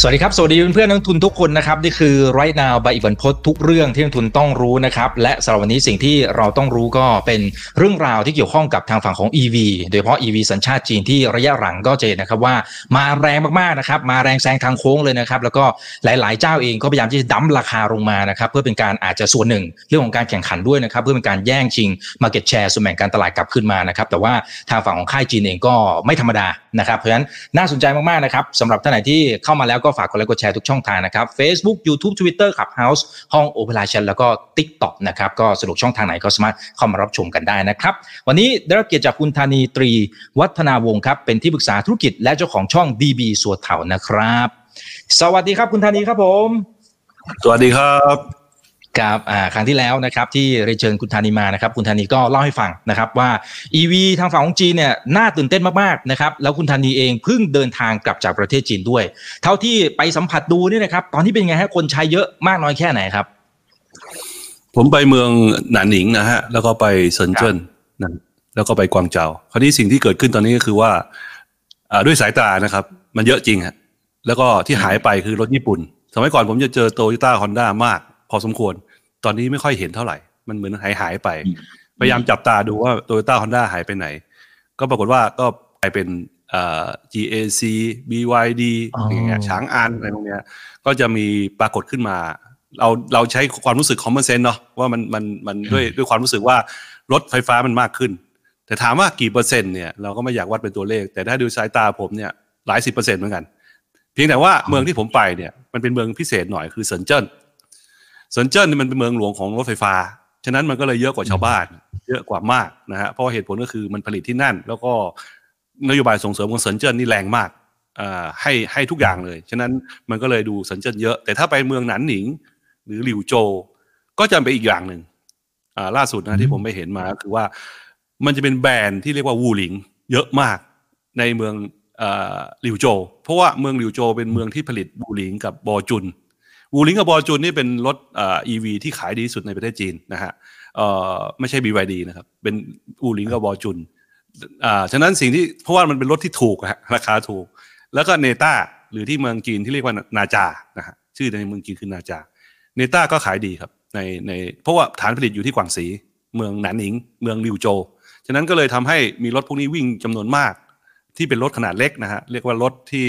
สวัสดีครับ สวัสดีเพื่อนนักทุนทุกคนนะครับ นี่คือ right now ใบอิบันพศทุกเรื่องที่นักทุนต้องรู้นะครับ และสำหรับวันนี้สิ่งที่เราต้องรู้ก็เป็นเรื่องราวที่เกี่ยวข้องกับทางฝั่งของ EV โดยเฉพาะ EV สัญชาติจีนที่ระยะหลังก็จะเห็นนะครับว่ามาแรงมากๆนะครับ มาแรงแซงทางโค้งเลยนะครับ แล้วก็หลายๆ เจ้าเองก็พยายามที่จะดั้มราคาลงมานะครับ เพื่อเป็นการอาจจะส่วนหนึ่ง เรื่องของการแข่งขันด้วยนะครับ เพื่อเป็นการแย่งชิง market share ส่วนแบ่งการตลาดกลับขึ้นมานะครับ แต่ว่าทางฝั่งของค่ายจีนเองก็ไม่ธรรมดานะครับ เพราะฉะนั้นน่าสนใจมากๆนะครับสำหรับท่านไหนที่เข้ามาแล้วก็ฝากกดไลค์กดแชร์ทุกช่องทางนะครับ Facebook YouTube Twitter Clubhouse ห้องโอเปร่าชันแล้วก็ TikTok นะครับก็สะดวกช่องทางไหนก็สามารถเข้ามารับชมกันได้นะครับวันนี้ได้รับเกียรติจากคุณธานีตรีวัฒนาวงศ์ครับเป็นที่ปรึกษาธุรกิจและเจ้าของช่อง DB สัวเถานะครับ สวัสดีครับคุณธานีครับผม สวัสดีครับ ครับอ่าครั้งที่แล้วนะครับที่เรียนเชิญคุณธานีมานะครับคุณธานีก็เล่าให้ฟังนะครับว่า EV ทางฝั่งของจีนเนี่ยน่าตื่นเต้นมากๆนะครับแล้วคุณธานีเองเพิ่งเดินทางกลับจากประเทศจีนด้วย เท่าที่ไปสัมผัสดูเนี่ยนะครับตอนนี้เป็นไงฮะคนใช้เยอะมากน้อยแค่ไหนครับ ผมไปเมืองหนานหนิงนะฮะแล้วก็ไปเซินเจิ้นนะแล้วก็ไปกวางเจาคราวนี้สิ่งที่เกิดขึ้นตอนนี้ก็คือว่าอ่าด้วยสายตานะครับ มันเยอะจริงฮะแล้วก็ที่หายไปคือรถญี่ปุ่น สมัยก่อนผมจะเจอโตโยต้าฮอนด้ามาก พอสมควร ตอนนี้ไม่ค่อยเห็นเท่าไหร่ มันเหมือนหายหายไป พยายามจับตาดูว่าโตโยต้าฮอนด้าหายไปไหน ก็ปรากฏว่าก็กลายเป็นอ่า GAC BYD อ๋อออย่างเงี้ยช้างอันอะไรพวกเนี้ย ก็จะมีปรากฏขึ้นมา เราเราใช้ความรู้สึก common sense เนาะว่ามันมันมันด้วยด้วยความรู้สึกว่ารถไฟฟ้ามันมากขึ้น แต่ถามว่ากี่เปอร์เซ็นต์เนี่ยเราก็ไม่อยากวัดเป็นตัวเลข แต่ถ้าดูสายตาผมเนี่ยหลายสิบเปอร์เซ็นต์เหมือนกัน เพียงแต่ว่าเมืองที่ผมไปเนี่ยมันเป็นเมืองพิเศษหน่อยคือเซินเจิ้น เซินเจิ้นนี่มันเป็นเมืองหลวงของรถไฟฟ้า ฉะนั้นมันก็เลยเยอะกว่าชาวบ้าน เยอะกว่ามากนะฮะเพราะว่าเหตุผลก็คือมันผลิตที่นั่น แล้วก็นโยบายส่งเสริมของเซินเจิ้นนี่แรงมากอ่าให้ให้ทุกอย่างเลย ฉะนั้นมันก็เลยดูเซินเจิ้นเยอะ แต่ถ้าไปเมืองหนานหนิง หรือหลิวโจวก็จะเป็นอีกอย่างหนึ่งอ่าล่าสุดนะที่ผมไปเห็นมาก็คือว่ามันจะเป็นแบรนด์ที่เรียกว่าวูหลิง เยอะมากในเมืองอ่าหลิวโจวเพราะว่าเมืองหลิวโจวเป็นเมืองที่ผลิตวูหลิงกับบอจุน วูลิงกับบอจุนนี่เป็นรถอ่า EV ที่ขายดีที่สุดในประเทศจีนนะฮะเอ่อไม่ใช่ BYD นะครับ เป็นวูลิงกับบอจุนอ่าฉะนั้นสิ่งที่เพราะว่ามันเป็นรถที่ถูกฮะราคาถูก แล้วก็เนต้าหรือที่เมืองจีนที่เรียกว่านาจานะฮะชื่อในเมืองจีนคือนาจาเนต้าก็ขายดีครับในในเพราะว่าฐานผลิตอยู่ที่กวางซีเมืองหนานหนิง เมืองลิวโจ ฉะนั้นก็เลยทำให้มีรถพวกนี้วิ่งจำนวนมาก ที่เป็นรถขนาดเล็กนะฮะเรียกว่ารถที่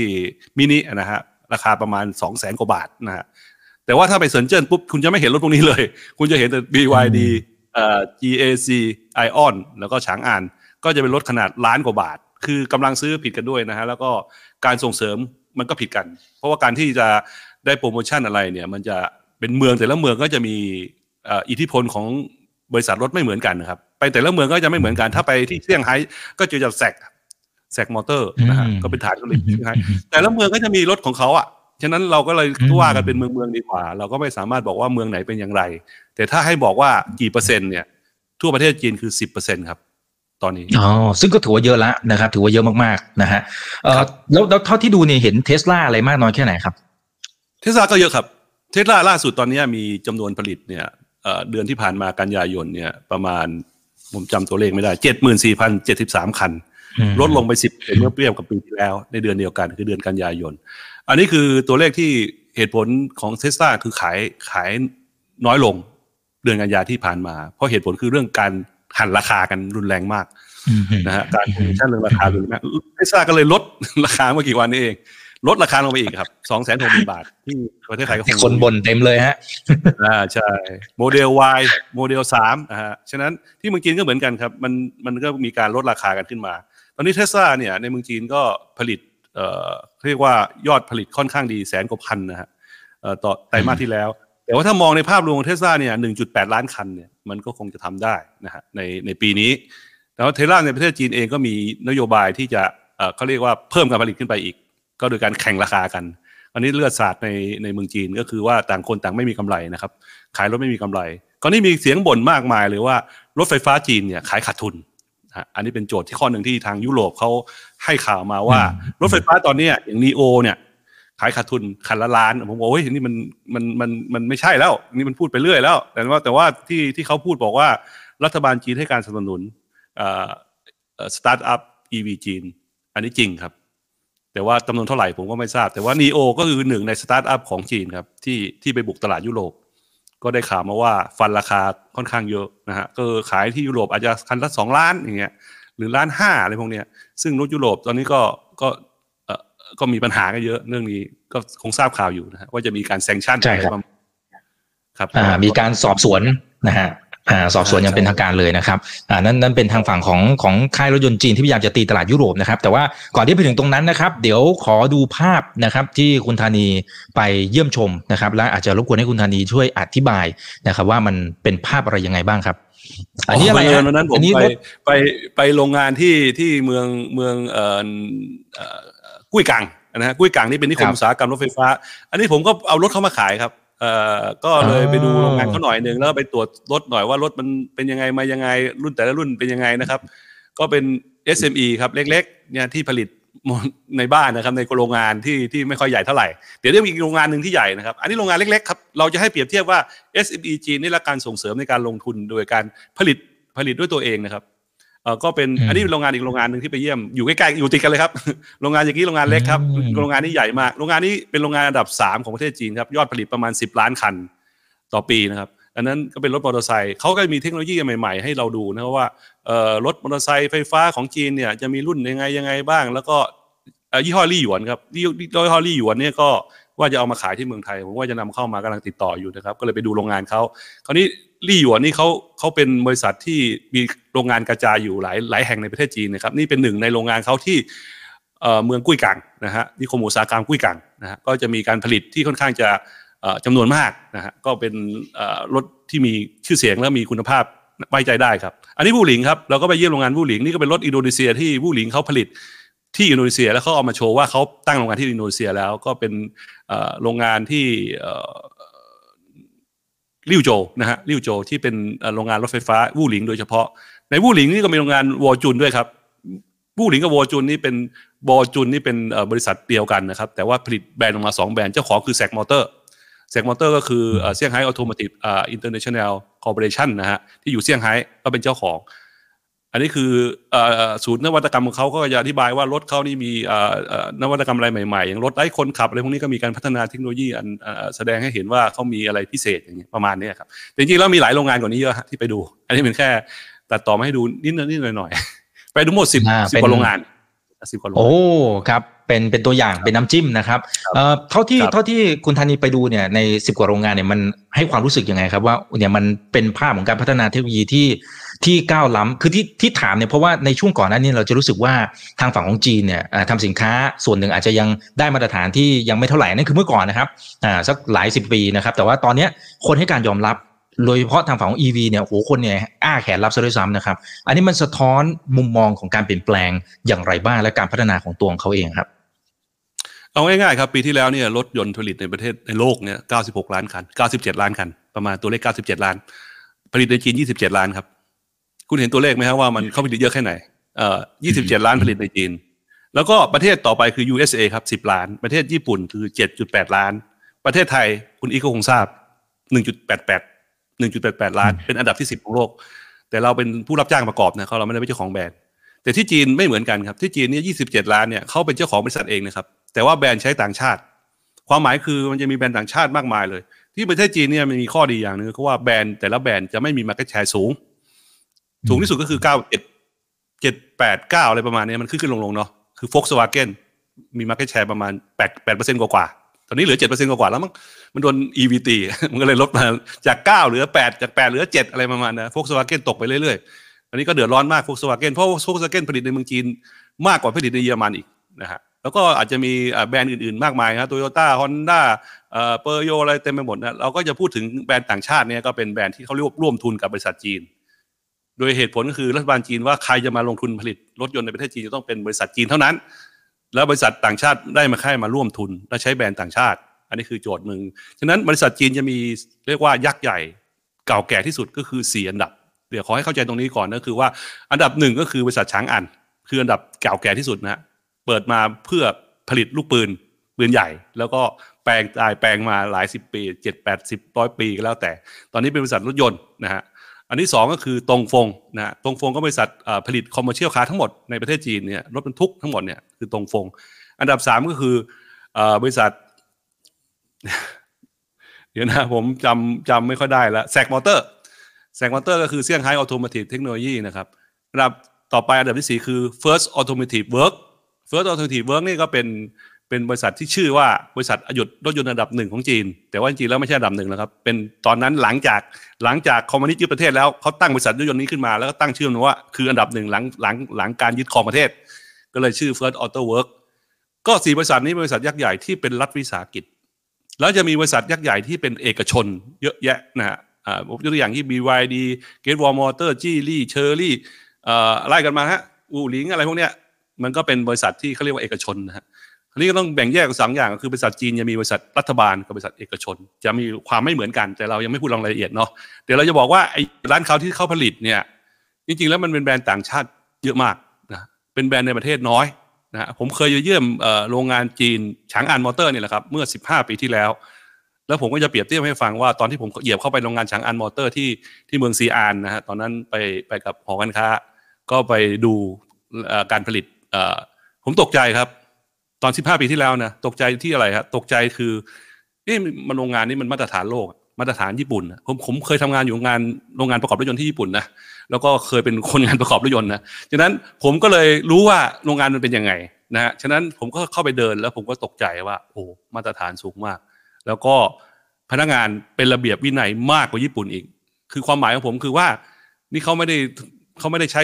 มินินะฮะราคาประมาณ 2 0 0แสนกว่าบาทนะฮะ แต่ว่าถ้าไปเซินเจิ้นปุ๊บคุณจะไม่เห็นรถพวกนี้เลย คุณจะเห็นแต่ BYD เอ่อ GAC Ion แล้วก็ฉางอาน ก็จะเป็นรถขนาดล้านกว่าบาท คือกำลังซื้อผิดกันด้วยนะฮะแล้วก็การส่งเสริมมันก็ผิดกัน เพราะว่าการที่จะได้โปรโมชั่นอะไรเนี่ย มันจะเป็นเมืองแต่ละเมืองก็จะมีเอ่ออิทธิพลของบริษัทรถไม่เหมือนกันนะครับ ไปแต่ละเมืองก็จะไม่เหมือนกัน ถ้าไปที่เซี่ยงไฮ้ก็เจอจาก SAIC SAIC Motor นะฮะอืมก็เป็นฐานผลิตที่เซี่ยงไฮ้แต่ละเมืองก็จะมีรถของเขาอะ ฉะนั้นเราก็เลยอืมว่ากันเป็นเมืองเมืองๆดีกว่า เราก็ไม่สามารถบอกว่าเมืองไหนเป็นอย่างไร แต่ถ้าให้บอกว่ากี่เปอร์เซ็นต์เนี่ย ทั่วประเทศจีนคือสิบเปอร์เซ็นต์ครับ ตอนนี้อ๋อซึ่งก็ถือว่าเยอะแล้วนะครับ ถือว่าเยอะมากๆนะฮะเอ่อแล้วแล้วเท่าที่ดูเนี่ยเห็นเทสลาอะไรมากน้อยแค่ไหนครับเทสลาก็เยอะครับเทสลาล่าสุดตอนนี้มีจำนวนผลิตเนี่ยเอ่อเดือนที่ผ่านมากันยายนเนี่ย ประมาณผมจำตัวเลขไม่ได้เจ็ดหมื่นสี่พันเจ็ดสิบสามคันอืม ลดลงไปสิบเมื่อเปรียบกับปีที่แล้ว ในเดือนเดียวกันคือเดือนกันยายน อันนี้คือตัวเลขที่เหตุผลของเทสลาคือขายขายน้อยลงเดือนกันยาที่ผ่านมา เพราะเหตุผลคือเรื่องการหันราคากันรุนแรงมากอืมนะฮะการโปรโมชั่นเรื่องราคารุนแรงเทสลาก็เลยลดราคาเมื่อกี่วันนี้เอง ลดราคาลงไปอีกครับสองแสนหกหมื่นบาท ที่ประเทศไทยก็คงคนบ่นเต็มเลยฮะอ่าใช่โมเดล Y โมเดลสามนะฮะฉะนั้นที่เมืองจีนก็เหมือนกันครับ มันมันก็มีการลดราคากันขึ้นมา ตอนนี้เทสลาเนี่ยในเมืองจีนก็ผลิตเอ่อเรียกว่ายอดผลิตค่อนข้างดีแสนกว่าพันนะฮะเอ่อต่อไตรมาสที่แล้ว แต่ว่าถ้ามองในภาพรวมของเทสลาเนี่ย 1.8 ล้านคันเนี่ยมันก็คงจะทำได้นะฮะในในปีนี้แล้วเทสลาในประเทศจีนเองก็มีนโยบายที่จะเอ่อเขาเรียกว่าเพิ่มการผลิตขึ้นไปอีก ก็โดยการแข่งราคากัน อันนี้เลือดสาดในในเมืองจีนก็คือว่าต่างคนต่างไม่มีกำไรนะครับ ขายรถไม่มีกำไรก่อนนี้มีเสียงบ่นมากมายเลยว่ารถไฟฟ้าจีนเนี่ยขายขาดทุนนะฮะ อันนี้เป็นโจทย์ที่ข้อหนึ่งที่ทางยุโรปเขาให้ข่าวมาว่าอืมรถไฟฟ้าตอนเนี้ยอย่าง NIO เนี่ยขายขาดทุนคันละล้านผมบอกโอ้ยนี่มันมันมันมันไม่ใช่แล้ว นี่มันพูดไปเรื่อยแล้ว แต่ว่าแต่ว่าที่ที่เขาพูดบอกว่ารัฐบาลจีนให้การสนับสนุนสตาร์ทอัพ EV จีน อันนี้จริงครับ แต่ว่าจำนวนเท่าไหร่ผมก็ไม่ทราบ แต่ว่า NIO ก็คือหนึ่งในสตาร์ทอัพของจีนครับที่ที่ไปบุกตลาดยุโรป ก็ได้ข่าวมาว่าฟันราคาค่อนข้างเยอะนะฮะก็ขายที่ยุโรปอาจจะคันละสองล้านอย่างเงี้ยหรือล้านห้าอะไรพวกเนี้ยซึ่งรถยุโรปตอนนี้ก็ก็ก็มีปัญหากันเยอะเรื่องนี้ก็คงทราบข่าวอยู่นะฮะว่าจะมีการแซงชั่นใช่ครับครับอ่ามีการสอบสวนนะฮะอ่า สอบสวนยังเป็นทางการเลยนะครับอ่านั่นนั่นเป็นทางฝั่งของของค่ายรถยนต์จีนที่พยายามจะตีตลาดยุโรปนะครับ แต่ว่าก่อนที่ไปถึงตรงนั้นนะครับ เดี๋ยวขอดูภาพนะครับที่คุณธานีไปเยี่ยมชมนะครับ และอาจจะรบกวนให้คุณธานีช่วยอธิบายนะครับ ว่ามันเป็นภาพอะไรยังไงบ้างครับ อันนี้อะไรนะนั้นผมไปไปไปโรงงานที่ที่เมืองเมืองเอ่อกุ้ยกังนะฮะกุ้ยกังนี่เป็นนิคมอุตสาหกรรมรถไฟฟ้า อันนี้ผมก็เอารถเข้ามาขายครับ เอ่อก็เลยไปดูโรงงานเขาหน่อยหนึ่งแล้วไปตรวจรถหน่อยว่ารถมันเป็นยังไงมายังไง รุ่นแต่ละรุ่นเป็นยังไงนะครับ ก็เป็น SME ครับเล็กๆเนี่ยที่ผลิตในบ้านนะครับในโรงงานที่ที่ไม่ค่อยใหญ่เท่าไหร่เดี๋ยวจะมีโรงงานหนึ่งที่ใหญ่นะครับ อันนี้โรงงานเล็กๆครับเราจะให้เปรียบเทียบว่า SME จีนนี่ละการส่งเสริมในการลงทุนโดยการผลิตผลิตด้วยตัวเองนะครับ เออก็เป็นอันนี้เป็นโรงงานอีกโรงงานหนึ่งที่ไปเยี่ยมอยู่ใกล้ๆอยู่ติดกันเลยครับโรงงานอย่างนี้โรงงานเล็กครับโรงงานนี้ใหญ่มากโรงงานนี้เป็นโรงงานอันดับ 3 ของประเทศจีนครับยอดผลิตประมาณ 10 ล้านคันต่อปีนะครับอันนั้นก็เป็นรถมอเตอร์ไซค์เขาก็มีเทคโนโลยีใหม่ๆ ให้เราดูนะว่ารถมอเตอร์ไซค์ไฟฟ้าของจีนเนี่ยจะมีรุ่นยังไงยังไงบ้าง แล้วก็ยี่ห้อลี่หยวนครับยี่ห้อลี่หยวนเนี่ยก็ ว่าจะเอามาขายที่เมืองไทยผมว่าจะนำเข้ามากำลังติดต่ออยู่นะครับ ก็เลยไปดูโรงงานเขาคราวนี้ลี่หยวนนี่เขาเขาเป็นบริษัทที่มีโรงงานกระจายอยู่หลายหลายแห่งในประเทศจีนนะครับ นี่เป็นหนึ่งในโรงงานเขาที่เมืองกุ้ยกังนะฮะนิคมอุตสาหกรรมกุ้ยกังนะฮะก็จะมีการผลิตที่ค่อนข้างจะจำนวนมากนะฮะก็เป็นรถที่มีชื่อเสียงและมีคุณภาพไว้ใจได้ครับ อันนี้ผู้หลิงครับเราก็ไปเยี่ยมโรงงานผู้หลิงนี่ก็เป็นรถอินโดนีเซียที่ผู้หลิงเขาผลิต ที่อินโดนีเซีย แล้วเขาเอามาโชว์ว่าเขาตั้งโรงงานที่อินโดนีเซียแล้วก็เป็นโรงงานที่หลิวโจวนะฮะหลิวโจว ที่เป็นโรงงานรถไฟฟ้าอู่หลิงโดยเฉพาะ ในอู่หลิงนี่ก็มีโรงงานเป่าจวินด้วยครับอู่หลิงกับเป่าจวินนี่เป็นเป่าจวินนี่เป็นบริษัทเดียวกันนะครับ แต่ว่าผลิตแบรนด์ออกมา2แบรนด์เจ้าของคือ SAIC Motor SAIC Motor ก็คือเซี่ยงไฮ้ Automotive International Corporation นะฮะที่อยู่เซี่ยงไฮ้ก็เป็นเจ้าของ อันนี้คือศูนย์นวัตกรรมของเขาก็จะอธิบายว่ารถเขานี่มีนวัตกรรมอะไรใหม่ๆอย่างรถไร้คนขับอะไรพวกนี้ก็มีการพัฒนาเทคโนโลยีอันแสดงให้เห็นว่าเขามีอะไรพิเศษอย่างนี้ประมาณนี้ครับแต่จริงๆแล้วมีหลายโรงงานกว่านี้เยอะที่ไปดู อันนี้เป็นแค่ตัดต่อมาให้ดูนิดนิดหน่อยๆไปดูหมดสิบสิบกว่าโรงงานสิบกว่าโรงงานโอ้ครับเป็นเป็นตัวอย่างเป็นน้ำจิ้มนะครับเอ่อเท่าที่เท่าที่คุณธานีไปดูเนี่ยในสิบกว่าโรงงานเนี่ยมันให้ความรู้สึกยังไงครับว่าเนี่ยมันเป็นภาพของการพัฒนาเทคโนโลยีที่ ที่ก้าวล้ำคือที่ที่ถามเนี่ยเพราะว่าในช่วงก่อนหน้านี้เราจะรู้สึกว่าทางฝั่งของจีนเนี่ยทำสินค้าส่วนหนึ่งอาจจะยังได้มาตรฐานที่ยังไม่เท่าไหร่นั่นคือเมื่อก่อนนะครับอ่าสักหลายสิบปีนะครับ แต่ว่าตอนเนี้ยคนให้การยอมรับโดยเฉพาะทางฝั่งของ EV เนี่ยโหคนเนี่ยอ้าแขนรับซะด้วยซ้ำนะครับ อันนี้มันสะท้อนมุมมองของการเปลี่ยนแปลงอย่างไรบ้างและการพัฒนาของตัวของเขาเองครับ เอาง่ายๆครับ ปีที่แล้วเนี่ยรถยนต์ผลิตในประเทศในโลกเนี่ย 96 ล้านคัน 97 ล้านคัน ประมาณตัวเลข 97 ล้าน ผลิตในจีน 27 ล้านครับ คุณเห็นตัวเลขไหมครับว่ามันเขาผลิตเยอะแค่ไหนเอ่อ27 ล้านผลิตในจีน แล้วก็ประเทศต่อไปคือ USA ครับ 10 ล้าน ประเทศญี่ปุ่นคือ 7.8 ล้าน ประเทศไทยคุณอีกก็คงทราบ 1.88 1.88 ล้าน เป็นอันดับที่ 10 ของโลก แต่เราเป็นผู้รับจ้างประกอบนะเขาเราไม่ได้เป็นเจ้าของแบรนด์ แต่ที่จีนไม่เหมือนกันครับที่จีนเนี่ย27 ล้านเนี่ยเขาเป็นเจ้าของบริษัทเองนะครับแต่ว่าแบรนด์ใช้ต่างชาติ ความหมายคือมันจะมีแบรนด์ต่างชาติมากมายเลย ที่ประเทศจีนเนี่ยมันมีข้อดีอย่างหนึ่งคือว่าแบรนด์แต่ละแบรนด์จะไม่มี market share สูง สูงที่สุดก็คือเก้าเจ็ดเจ็ดแปดเก้าอะไรประมาณนี้มันขึ้นขึ้นลงลงเนาะคือโฟกสวาเกนมี market share ประมาณแปดแปดเปอร์เซ็นต์กว่าตอนนี้เหลือเจ็ดเปอร์เซ็นต์กว่าแล้วมั้งมันโดน EVT มันก็เลยลดมาจากเก้าเหลือแปดจากแปดเหลือเจ็ดอะไรประมาณนะโฟกสวาเกนตกไปเรื่อยๆ อันนี้ก็เดือดร้อนมากโฟกสวาเกนเพราะโฟกสวาเกนผลิตในเมืองจีนมากกว่าผลิตในเยอรมันอีกนะฮะแล้วก็อาจจะมีแบรนด์อื่นๆ มากมายครับโตโยต้าฮอนด้าเปอร์โยอะไรเต็มไปหมดนะเราก็จะพูดถึงแบรนด์ต่างชาติเนี่ยก็เป็นแบรนด์ที่เขาเรียกร่วมทุนกับบริษัทจีน โดยเหตุผลก็คือรัฐบาลจีนว่าใครจะมาลงทุนผลิตรถยนต์ในประเทศจีนจะต้องเป็นบริษัทจีนเท่านั้น แล้วบริษัทต่างชาติได้มาค่ายมาร่วมทุน และใช้แบรนด์ต่างชาติ อันนี้คือโจทย์มึงฉะนั้นบริษัทจีนจะมีเรียกว่ายักษ์ใหญ่เก่าแก่ที่สุดก็คือสี่อันดับ เดี๋ยวขอให้เข้าใจตรงนี้ก่อนก็คือว่าอันดับหนึ่งก็คือบริษัทฉางอัน คืออันดับเก่าแก่ที่สุดนะเปิดมาเพื่อผลิตลูกปืนปืนใหญ่ แล้วก็แปลงกายแปลงมาหลายสิบปีเจ็ดแปดสิบร้อยปีก็แล้วแต่ ตอนนี้เป็นบริษัทรถยนต์นะฮะ ที่สองก็คือตงฟงนะตงฟงก็บริษัทผลิต commercial car ทั้งหมดในประเทศจีนเนี่ยรถบรรทุกทั้งหมดเนี่ยคือตงฟง อันดับสามก็คือบริษัท เดี๋ยวนะผมจำจำไม่ค่อยได้ล้วแซกมอเตอร์แซกมอเตอร์ก็คือเซี่ยงไฮ้ออโตมติ e เทคโนโลยีนะครับอันดับต่อไปอันดับที่สี่คือ First Automotive Work First Automotive Work นี่ก็เป็น เป็นบริษัทที่ชื่อว่าบริษัทอยุดรถยนต์อันดับหนึ่งของจีน แต่ว่าจริงแล้วไม่ใช่อันดับหนึ่งนะครับ เป็นตอนนั้นหลังจากหลังจากคอมมิวนิสต์ยึดประเทศแล้วเขาตั้งบริษัทรถยนต์นี้ขึ้นมาแล้วก็ตั้งชื่อมันว่าคืออันดับหนึ่งหลังหลังหลังการยึดครองประเทศ ก็เลยชื่อ First Auto Work ก็สี่บริษัทนี้บริษัทยักษ์ใหญ่ที่เป็นรัฐวิสาหกิจ แล้วจะมีบริษัทยักษ์ใหญ่ที่เป็นเอกชน เยอะแยะนะฮะอ่าผมยกตัวอย่างที่ BYD Great Wall Motor จี้ลี่เชอร์รี่ไล่กันมาฮะอูหลิงอะไรพวกเนี้ยมันก็เป็นบริษัทที่เขาเรียกว่าเอกชนนะฮะ อันนี้ก็ต้องแบ่งแยกสองอย่างก็คือบริษัทจีนจะมีบริษัทรัฐบาลกับบริษัทเอกชน จะมีความไม่เหมือนกันแต่เรายังไม่พูดรายละเอียดเนาะเดี๋ยวเราจะบอกว่าไอ้ร้านเขาที่เขาผลิตเนี่ยจริงๆ แล้วมันเป็นแบรนด์ต่างชาติเยอะมากนะเป็นแบรนด์ในประเทศน้อยนะผมเคยเยี่ยมโรงงานจีนฉางอันมอเตอร์นี่แหละครับเมื่อ 15 ปีที่แล้ว แล้วผมก็จะเปรียบเทียบให้ฟังว่าตอนที่ผมเหยียบเข้าไปโรงงานฉางอันมอเตอร์ที่ที่เมืองซีอานนะฮะตอนนั้นไปไปกับหอการค้า ก็ไปดูการผลิตผมตกใจครับ ตอน15ปีที่แล้วนะตกใจที่อะไรครับตกใจคือนี่มันโรงงานนี้มันมาตรฐานโลก มาตรฐานญี่ปุ่นผมผมเคยทำงานอยู่งานโรงงานประกอบรถยนต์ที่ญี่ปุ่นนะแล้วก็เคยเป็นคนงานประกอบรถยนต์นะฉะนั้นผมก็เลยรู้ว่าโรงงานมันเป็นยังไงนะฮะฉะนั้นผมก็เข้าไปเดินแล้วผมก็ตกใจว่าโอ้มาตรฐานสูงมาก แล้วก็พนักงานเป็นระเบียบวินัยมากกว่าญี่ปุ่นอีก คือความหมายของผมคือว่า นี่เขาไม่ได้เขาไม่ได้ใช้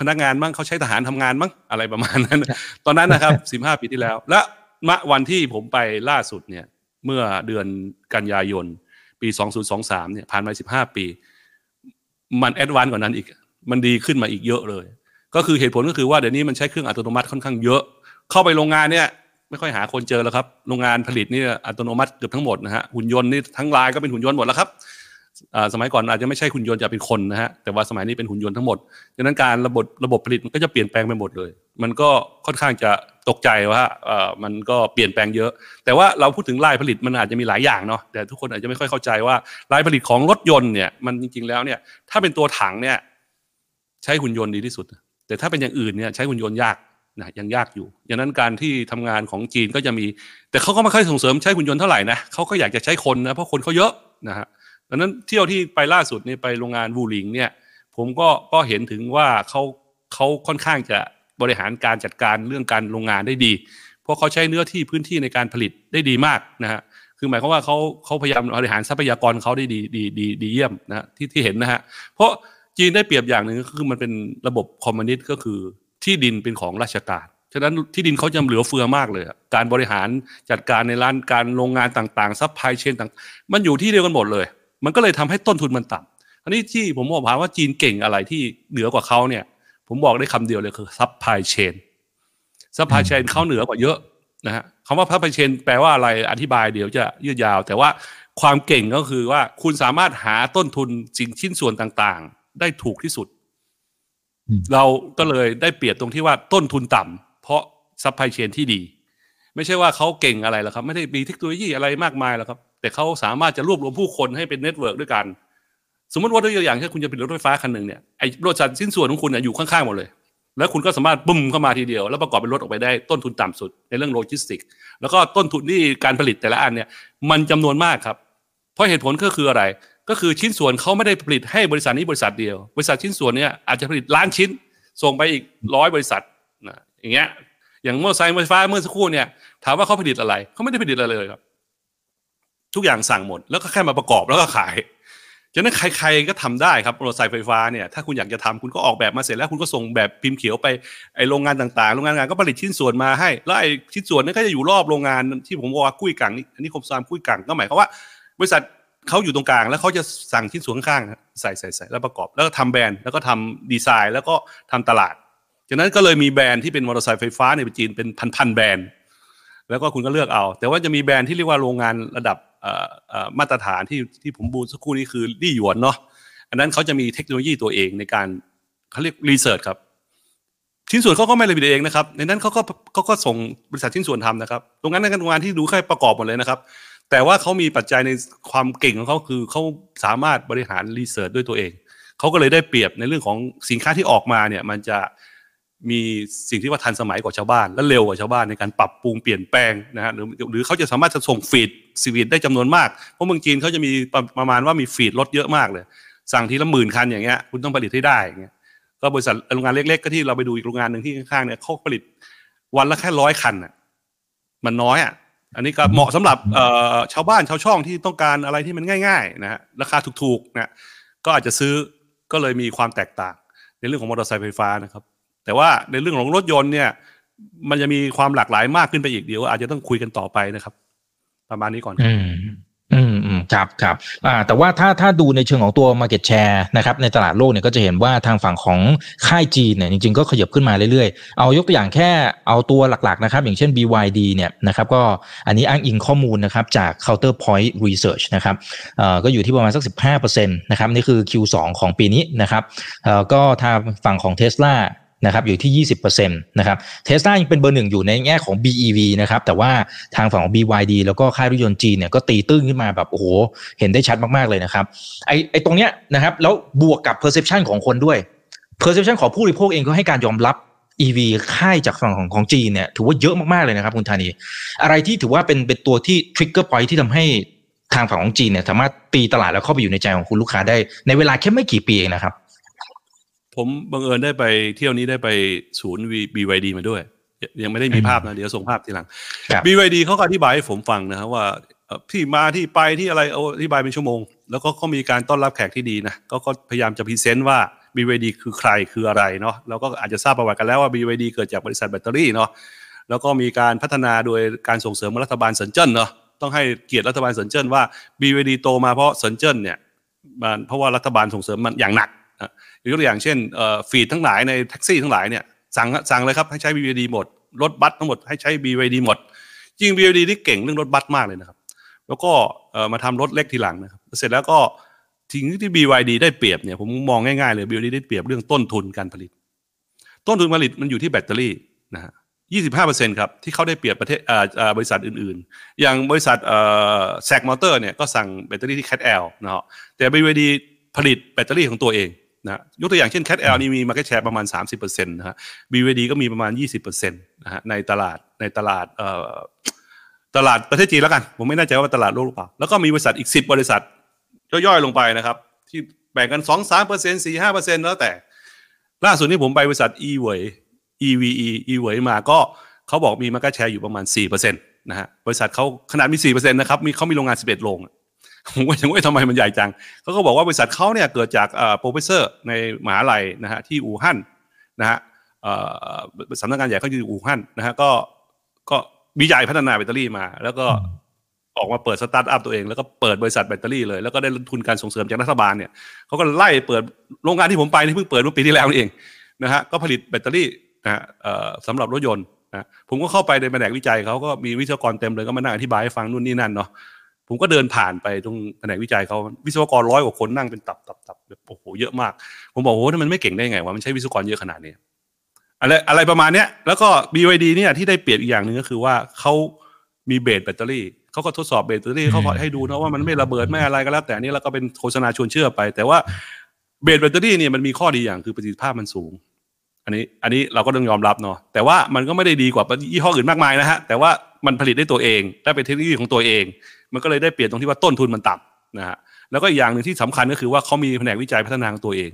พนักงานมั้งเขาใช้ทหารทำงานมั้งอะไรประมาณนั้น ตอนนั้นนะครับสิบห้าปีที่แล้ว และมะวันที่ผมไปล่าสุดเนี่ยเมื่อเดือนกันยายน ปีสองศูนย์สองสามเนี่ยผ่านมาสิบห้าปี มัน advance กว่านั้นอีก มันดีขึ้นมาอีกเยอะเลย ก็คือเหตุผลก็คือว่าเดี๋ยวนี้มันใช้เครื่องอัตโนมัติค่อนข้างเยอะ เข้าไปโรงงานเนี่ยไม่ค่อยหาคนเจอแล้วครับ โรงงานผลิตนี่อัตโนมัติเกือบทั้งหมดนะฮะหุ่นยนต์นี่ทั้งไลน์ก็เป็นหุ่นยนต์หมดแล้วครับ สมัยก่อนอาจจะไม่ใช่หุ่นยนต์จะเป็นคนนะฮะแต่ว่าสมัยนี้เป็นหุ่นยนต์ทั้งหมดดังนั้นการระบบระบบผลิตมันก็จะเปลี่ยนแปลงไปหมดเลย มันก็ค่อนข้างจะตกใจว่ามันก็เปลี่ยนแปลงเยอะ แต่ว่าเราพูดถึงลายผลิตมันอาจจะมีหลายอย่างเนาะแต่ทุกคนอาจจะไม่ค่อยเข้าใจว่าลายผลิตของรถยนต์เนี่ยมันจริงๆแล้วเนี่ยถ้าเป็นตัวถังเนี่ยใช้หุ่นยนต์ดีที่สุด แต่ถ้าเป็นอย่างอื่นเนี่ยใช้หุ่นยนต์ยากนะยังยากอยู่ดังนั้นการที่ทำงานของจีนก็จะมี แต่เขาก็ไม่ค่อยส่งเสริมใช้หุ่นยนต์เท่าไหร่นะเขาก็อยากจะใช้คนนะเพราะคนเขาเยอะนะฮะ ดังนั้นเที่ยวที่ไปล่าสุดนี่ไปโรงงานวูหลิงเนี่ย ผมก็ก็เห็นถึงว่าเขาเขาค่อนข้างจะบริหารการจัดการเรื่องการโรงงานได้ดี เพราะเขาใช้เนื้อที่พื้นที่ในการผลิตได้ดีมากนะฮะคือหมายความว่าเขาเขาพยายามบริหารทรัพยากรเขาได้ดีดีดีดีเยี่ยมนะที่ที่เห็นนะฮะเพราะจีนได้เปรียบอย่างหนึ่งก็คือมันเป็นระบบคอมมิวนิสต์ก็คือที่ดินเป็นของราชการฉะนั้นที่ดินเขาจะเหลือเฟือมากเลย การบริหารจัดการในร้านการโรงงานต่างๆ supply chain ต่างมันอยู่ที่เดียวกันหมดเลย มันก็เลยทำให้ต้นทุนมันต่ำอันนี้ที่ผมบอกว่าจีนเก่งอะไรที่เหนือกว่าเขาเนี่ย ผมบอกได้คำเดียวเลยคือ supply chain supply chain เขาเหนือกว่าเยอะนะฮะคำว่า supply chain แปลว่าอะไรอธิบายเดี๋ยวจะยืดยาว แต่ว่าความเก่งก็คือว่าคุณสามารถหาต้นทุนสิ่งชิ้นส่วนต่างๆ ได้ถูกที่สุด เราก็เลยได้เปรียบตรงที่ว่าต้นทุนต่ำเพราะ supply chain ที่ดี ไม่ใช่ว่าเขาเก่งอะไรหรอกครับ ไม่ได้มีเทคโนโลยีอะไรมากมายหรอกครับ แต่เขาสามารถจะรวบรวมผู้คนให้เป็น network ด้วยกัน สมมติว่าตัวอย่างเช่นคุณจะเป็นรถไฟฟ้าคันหนึ่งเนี่ยไอ้รถจัดชิ้นส่วนของคุณอยู่ข้างๆหมดเลย แล้วคุณก็สามารถบุ้มเข้ามาทีเดียว แล้วประกอบเป็นรถออกไปได้ต้นทุนต่ำสุดในเรื่องโลจิสติก แล้วก็ต้นทุนที่การผลิตแต่ละอันเนี่ยมันจำนวนมากครับ เพราะเหตุผลก็คืออะไร ก็คือชิ้นส่วนเขาไม่ได้ผลิตให้บริษัทนี้บริษัทเดียว บริษัทชิ้นส่วนเนี่ยอาจจะผลิตล้านชิ้น ส่งไปอีกร้อยบริษัทนะอย่างเงี้ยอย่างมอเตอร์ไซค์ไฟฟ้าเมื่อสักครู่เนี่ยถามว่าเขาผลิตอะไรเขาไม่ได้ผลิตอะไรเลยครับ ทุกอย่างสั่งหมด แล้วก็แค่มาประกอบแล้วก็ขายฉะนั้นใครๆก็ทำได้ครับมอเตอร์ไซค์ไฟฟ้าเนี่ยถ้าคุณอยากจะทำคุณก็ออกแบบมาเสร็จแล้วคุณก็ส่งแบบพิมพ์เขียวไปไอโรงงานต่างๆ โรงงานงานก็ผลิตชิ้นส่วนมาให้ แล้วไอชิ้นส่วนนั้นก็จะอยู่รอบโรงงานที่ผมบอกว่ากุ้ยกังนี่อันนี้คมซามกุ้ยกังก็หมายความว่า บริษัทเขาอยู่ตรงกลางแล้วเขาจะสั่งชิ้นส่วนข้างๆใส่ใส่ใส่แล้วประกอบ แล้วก็ทำแบรนด์แล้วก็ทำดีไซน์ แล้วก็ทำตลาดจากนั้นก็เลยมีแบรนด์ที่เป็นมอเตอร์ไซค์ไฟฟ้าในจีนเป็นพันๆแบรนด์ แล้วก็คุณก็เลือกเอา แต่ว่าจะมีแบรนด์ที่เรียกว่าโรงงานระดับ มาตรฐานที่ที่ผมบูสักครู่นี้คือดี่หยวนเนาะอันนั้นเขาจะมีเทคโนโลยีตัวเองในการเขาเรียกรีเสิร์ชครับ ชิ้นส่วนเขาก็ไม่เลยผลิตเองนะครับ ในนั้นเขาก็เขาก็ส่งบริษัทชิ้นส่วนทำนะครับ ตรงนั้นในโรงงานที่ดูแค่ประกอบหมดเลยนะครับ แต่ว่าเขามีปัจจัยในความเก่งของเขาคือเขาสามารถบริหาร research ด้วยตัวเองเขาก็เลยได้เปรียบในเรื่องของสินค้าที่ออกมาเนี่ยมันจะ มีสิ่งที่ว่าทันสมัยกว่าชาวบ้าน และเร็วกว่าชาวบ้านในการปรับปรุงเปลี่ยนแปลงนะฮะหรือหรือเขาจะสามารถจะส่ง fleet ได้จำนวนมาก เพราะเมืองจีนเขาจะมีประมาณว่ามี fleet รถเยอะมากเลย สั่งทีละหมื่นคันอย่างเงี้ยคุณต้องผลิตให้ได้อย่างเงี้ยก็บริษัทโรงงานเล็ก ๆ ก็ที่เราไปดูอีกโรงงานหนึ่งที่ข้างๆเนี่ยเขาผลิตวันละแค่ร้อยคันอะมันน้อยอะอันนี้ก็เหมาะสำหรับชาวบ้านชาวช่องที่ต้องการอะไรที่มันง่าย ๆ นะฮะราคาถูกๆนะก็อาจจะซื้อก็เลยมีความแตกต่าง ในเรื่องของมอเตอร์ไซค์ไฟฟ้านะครับ แต่ว่าในเรื่องของรถยนต์เนี่ย มันจะมีความหลากหลายมากขึ้นไปอีกเดี๋ยว อาจจะต้องคุยกันต่อไปนะครับ ประมาณนี้ก่อนอืมอืมอืมครับครับอ่าแต่ว่าถ้าถ้าดูในเชิงของตัว Market Share นะครับในตลาดโลกเนี่ยก็จะเห็นว่าทางฝั่งของค่ายจีนเนี่ยจริงๆก็ขยับขึ้นมาเรื่อยๆ เอายกตัวอย่างแค่เอาตัวหลักๆนะครับอย่างเช่น BYD เนี่ยนะครับก็อันนี้อ้างอิงข้อมูลนะครับจาก Counterpoint Research นะครับเอ่อก็อยู่ที่ประมาณสัก 15%นะครับนี่คือ Q2 ของปีนี้นะครับเอ่อก็ทางฝั่งของ Tesla นะครับอยู่ที่ 20%นะครับเทสลายังเป็นเบอร์หนึ่งอยู่ในแง่ของ BEV นะครับแต่ว่าทางฝั่งของ BYD แล้วก็ค่ายรถยนต์จีนเนี่ยก็ตีตื้นขึ้นมาแบบโอ้โหเห็นได้ชัดมากๆเลยนะครับไอไอตรงเนี้ยนะครับแล้วบวกกับ perception ของคนด้วย perception ของผู้บริโภคเองก็ให้การยอมรับ EV ค่ายจากฝั่งของของจีนเนี่ยถือว่าเยอะมากๆเลยนะครับคุณธานี อะไรที่ถือว่าเป็นเป็นตัวที่ trigger point ที่ทำให้ทางฝั่งของจีนเนี่ยสามารถตีตลาดแล้วเข้าไปอยู่ในใจของคุณลูกค้าได้ในเวลาแค่ไม่กี่ปีเองนะครับ ผมบังเอิญได้ไปเที่ยวนี้ได้ไปศูนย์ BYD มาด้วย ยังไม่ได้มีภาพนะเดี๋ยวส่งภาพทีหลัง BYD เขาก็อธิบายให้ผมฟังนะครับว่าที่มาที่ไปที่อะไรอธิบายเป็นชั่วโมง แล้วก็เขามีการต้อนรับแขกที่ดีนะก็ก็พยายามจะ present ว่า BYD คือใครคืออะไรเนาะแล้วก็อาจจะทราบประวัติกันแล้วว่า BYD เกิดจากบริษัทแบตเตอรี่เนาะแล้วก็มีการพัฒนาโดยการส่งเสริมรัฐบาลเซินเจิ้นเนาะต้องให้เกียรติรัฐบาลเซินเจิ้นว่า BYD โตมาเพราะเซินเจิ้นเนี่ยมันเพราะว่ารัฐบาลส่งเสริมมันอย่างหนัก ยกตัวอย่างเช่น fleet ทั้งหลายในแท็กซี่ทั้งหลายเนี่ยสั่งสั่งเลยครับให้ใช้ BYD หมดรถบัสทั้งหมดให้ใช้ BYD หมด จริง BYD นี่เก่งเรื่องรถบัสมากเลยนะครับ แล้วก็มาทำรถเล็กทีหลังนะครับเสร็จแล้วก็สิ่งที่ BYD ได้เปรียบเนี่ยผมมองง่ายๆเลย BYD ได้เปรียบเรื่องต้นทุนการผลิต ต้นทุนผลิตมันอยู่ที่แบตเตอรี่นะฮะยี่สิบห้าเปอร์เซ็นต์ครับ ที่เขาได้เปรียบประเทศบริษัทอื่นๆ อย่างบริษัท SAIC Motor เนี่ยก็สั่งแบตเตอรี่ที่ CATL นะฮะแต่ BYD ผลิตแบตเตอรี่ของตัวเอง นะยกตัวอย่างเช่น CATL นี่มี market share ประมาณ 30%นะฮะ BYD ก็มีประมาณ 20%นะฮะในตลาดในตลาดเอ่อตลาดประเทศจีนแล้วกัน ผมไม่แน่ใจว่าตลาดโลกหรือเปล่า แล้วก็มีบริษัทอีก 10 บริษัท ย่อยๆลงไปนะครับ ที่แบ่งกัน 2 3เปอร์เซ็นต์4 5เปอร์เซ็นต์แล้วแต่ ล่าสุดนี้ผมไปบริษัท e w e EVE e w e มาก็เขาบอกมี market share อยู่ประมาณ4%นะฮะบริษัทเขาขนาดมี4%นะครับมีเขามีโรงงาน 11 โรง ผมก็ยังว่าทำไมมันใหญ่จังเขาก็บอกว่าบริษัทเขาเนี่ยเกิดจาก professor ในมหาลัยนะฮะที่อู่ฮั่นนะฮะสำนักงานใหญ่เขาอยู่อู่ฮั่นนะฮะก็ก็วิจัยพัฒนาแบตเตอรี่มา แล้วก็ออกมาเปิดสตาร์ทอัพตัวเองแล้วก็เปิดบริษัทแบตเตอรี่เลยแล้วก็ได้ทุนการส่งเสริมจากรัฐบาลเนี่ยเขาก็ไล่เปิดโรงงานที่ผมไปนี่เพิ่งเปิดเมื่อปีที่แล้วนี่เองนะฮะก็ผลิตแบตเตอรี่นะฮะสำหรับรถยนต์นะผมก็เข้าไปในแผนกวิจัยเขาก็มีวิศวกรเต็มเลยก็มานั่งอธิบายให้ฟังนู่นนี่นั่นเนาะ ผมก็เดินผ่านไปตรงแผนกวิจัยเขาวิศวกรร้อยกว่าคนนั่งเป็นตับตับตับแบบโอ้โหเยอะมาก ผมบอกโอ้โหมันไม่เก่งได้ไงวะมันใช้วิศวกรเยอะขนาดนี้อะไรอะไรประมาณเนี้ยแล้วก็ BYD เนี่ยที่ได้เปรียบอีกอย่างหนึ่งก็คือว่าเขามีเบสแบตเตอรี่เขาก็ทดสอบเบสแบตเตอรี่เขาให้ดูนะว่ามันไม่ระเบิดไม่อะไรก็แล้วแต่นี่แล้วก็เป็นโฆษณาชวนเชื่อไป แต่ว่าเบสแบตเตอรี่เนี่ยมันมีข้อดีอย่างคือประสิทธิภาพมันสูง อันนี้อันนี้เราก็ต้องยอมรับเนาะแต่ว่ามันก็ไม่ได้ดีกว่ายี่ห้ออื่นมากมายนะฮะแต่ว่ามันผลิตได้ตัวเองได้เป็นเทคโนโลยีของตัวเอง มันก็เลยได้เปลี่ยนตรงที่ว่าต้นทุนมันต่ำนะฮะแล้วก็อีกอย่างหนึ่งที่สำคัญก็คือว่าเขามีแผนกวิจัยพัฒนาตัวเอง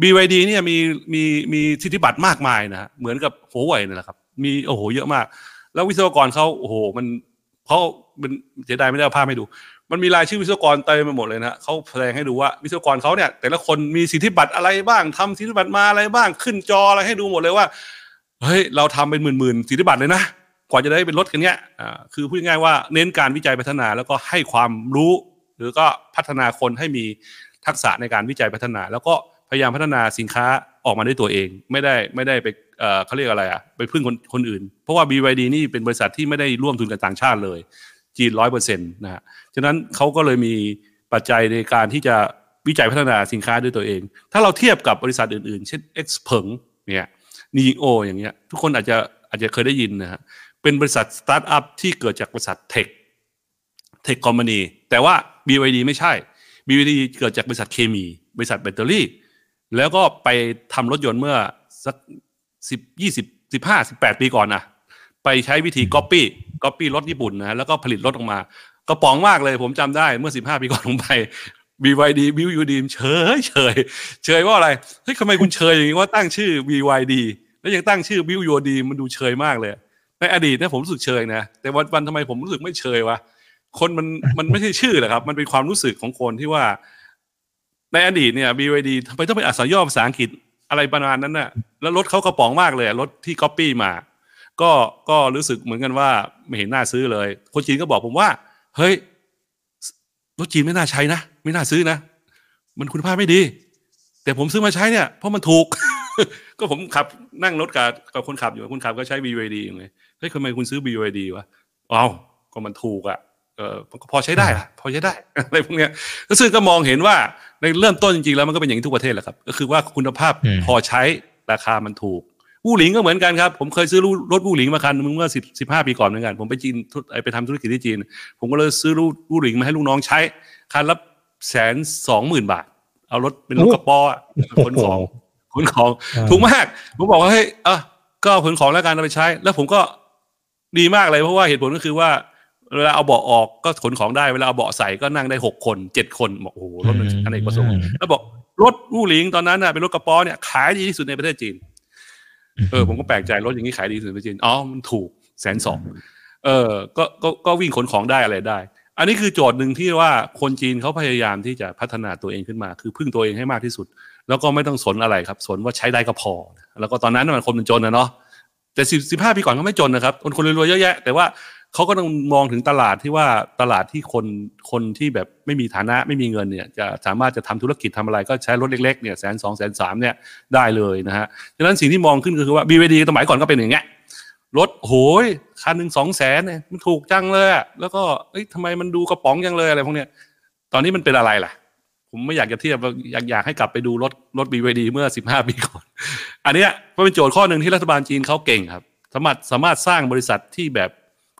BYD เนี่ยมีมีมีสิทธิบัตรมากมายนะฮะเหมือนกับโหวยนี่แหละครับ มีโอ้โหเยอะมาก แล้ววิศวกรเขาโอ้โหมันเขาเป็นเสียดายไม่ได้เอาภาพให้ดู มันมีรายชื่อวิศวกรเต็มไปหมดเลยนะเขาแสดงให้ดูว่าวิศวกรเขาเนี่ย แต่ละคนมีสิทธิบัตรอะไรบ้างทำสิทธิบัตรมาอะไรบ้างขึ้นจออะไรให้ดูหมดเลยว่าเฮ้ยเราทำเป็นหมื่นๆสิทธิบัตรเลยนะ กว่าจะได้เป็นรถกันนี้อ่าคือพูดง่ายว่าเน้นการวิจัยพัฒนาแล้วก็ให้ความรู้ หรือก็พัฒนาคนให้มีทักษะในการวิจัยพัฒนา แล้วก็พยายามพัฒนาสินค้าออกมาด้วยตัวเอง ไม่ได้ไม่ได้ไปเอ่อเขาเรียกอะไรอะไปพึ่งคนคนอื่น เพราะว่า BYD นี่เป็นบริษัทที่ไม่ได้ร่วมทุนกับต่างชาติเลย จีนร้อยเปอร์เซ็นต์นะฮะฉะนั้นเขาก็เลยมีปัจจัยในการที่จะวิจัยพัฒนาสินค้าด้วยตัวเอง ถ้าเราเทียบกับบริษัทอื่นๆ เช่น X เพิงเนี่ย NIO อย่างเงี้ยทุกคนอาจจะอาจจะเคยได้ยินนะฮะ เป็นบริษัทสตาร์ทอัพที่เกิดจากบริษัท tech tech company แต่ว่า BYD ไม่ใช่ BYD เกิดจากบริษัทเคมี บริษัทแบตเตอรี่ แล้วก็ไปทำรถยนต์เมื่อสักสิบยี่สิบสิบห้าสิบแปดปีก่อนนะไปใช้วิธีก๊อปปี้ก๊อปปี้รถญี่ปุ่นนะแล้วก็ผลิตรถออกมากระป๋องมากเลยผมจำได้เมื่อสิบห้าปีก่อนผมไป BYD บิวยูดีเฉยเฉยเฉยว่าอะไรเฮ้ยทำไมคุณเฉยอย่างนี้ว่าตั้งชื่อ BYD แล้วยังตั้งชื่อบิวยูดีมันดูเฉยมากเลย ในอดีตเนี่ยผมรู้สึกเฉยนะ แต่วันวันทำไมผมรู้สึกไม่เฉยวะคนมันมันไม่ใช่ชื่อหรอกครับ มันเป็นความรู้สึกของคนที่ว่า ในอดีตเนี่ย BYD ทำไมต้องเป็นอักษรย่อภาษาอังกฤษอะไรประมาณนั้นน่ะ แล้วรถเขากระป๋องมากเลยรถที่ก๊อปปี้มา ก็ก็รู้สึกเหมือนกันว่าไม่เห็นน่าซื้อเลย คนจีนก็บอกผมว่า เฮ้ยรถจีนไม่น่าใช้นะ ไม่น่าซื้อนะ มันคุณภาพไม่ดี แต่ผมซื้อมาใช้เนี่ยเพราะมันถูก ก็ผมขับนั่งรถกับกับคนขับอยู่คนขับก็ใช้ BYD อยู่ไงเฮ้ยทำไมคุณซื้อ BYD วะอ้าวก็มันถูกอะเออก็พอใช้ได้อะพอใช้ได้อะไรพวกเนี้ยก็ซึ่งก็มองเห็นว่าในเริ่มต้นจริงๆแล้วมันก็เป็นอย่างนี้ทุกประเทศแหละครับ ก็คือว่าคุณภาพพอใช้ราคามันถูกวู่หลิงก็เหมือนกันครับ ผมเคยซื้อรถวู่หลิงมาคันเมื่อสิบสิบห้าปีก่อนเหมือนกัน ผมไปจีนไปทำธุรกิจที่จีน ผมก็เลยซื้อวู่หลิงมาให้ลูกน้องใช้คันละแสนสองหมื่นบาท เอารถเป็นรถกระป๋อขนของ ขนของถูกมากผมบอกว่าเฮ้ยอะก็ขนของแล้วกันเอาไปใช้ แล้วผมก็ดีมากเลยเพราะว่าเหตุผลก็คือว่าเวลาเอาเบาะออกก็ขนของได้เวลาเอาเบาะใส่ก็นั่งได้หกคนเจ็ดคนบอกโอ้โหรถมันอันเอกประสงค์แล้วบอกรถวู่หลิงตอนนั้นน่ะเป็นรถกระป๋อเนี่ยขายดีที่สุดในประเทศจีน เออ ผมก็แปลกใจรถอย่างนี้ขายดีสุดในจีนอ๋อมันถูกแสนสองเออก็ก็ก็วิ่งขนของได้อะไรได้ อันนี้คือโจทย์หนึ่งที่ว่าคนจีนเขาพยายามที่จะพัฒนาตัวเองขึ้นมา คือพึ่งตัวเองให้มากที่สุด แล้วก็ไม่ต้องสนอะไรครับ สนว่าใช้ได้ก็พอ แล้วก็ตอนนั้นมันคนมันจนนะเนาะแต่สิบสิบห้าปีก่อนก็ไม่จนนะครับ คนคนรวยเยอะแยะ แต่ว่าเขาก็ต้องมองถึงตลาดที่ว่าตลาดที่คนคนที่แบบไม่มีฐานะไม่มีเงินเนี่ยจะสามารถจะทำธุรกิจทำอะไรก็ใช้รถเล็กๆเนี่ยแสนสองแสนสามเนี่ยได้เลยนะฮะดังนั้นสิ่งที่มองขึ้นก็คือว่า BVD สมัยก่อนก็เป็นอย่างเงี้ยรถโหยคันหนึ่งสองแสนเนี่ยมันถูกจังเลยแล้วก็เอ้ยทำไมมันดูกระป๋องจังเลยอะไรพวกเนี้ยตอนนี้มันเป็นอะไรล่ะ ผมไม่อยากจะเทียบอยากอยากให้กลับไปดูรถรถ BVD เมื่อสิบห้าปีก่อน อันเนี้ยเป็นโจทย์ข้อหนึ่งที่รัฐบาลจีนเขาเก่งครับ สามารถสามารถสร้างบริษัทที่แบบ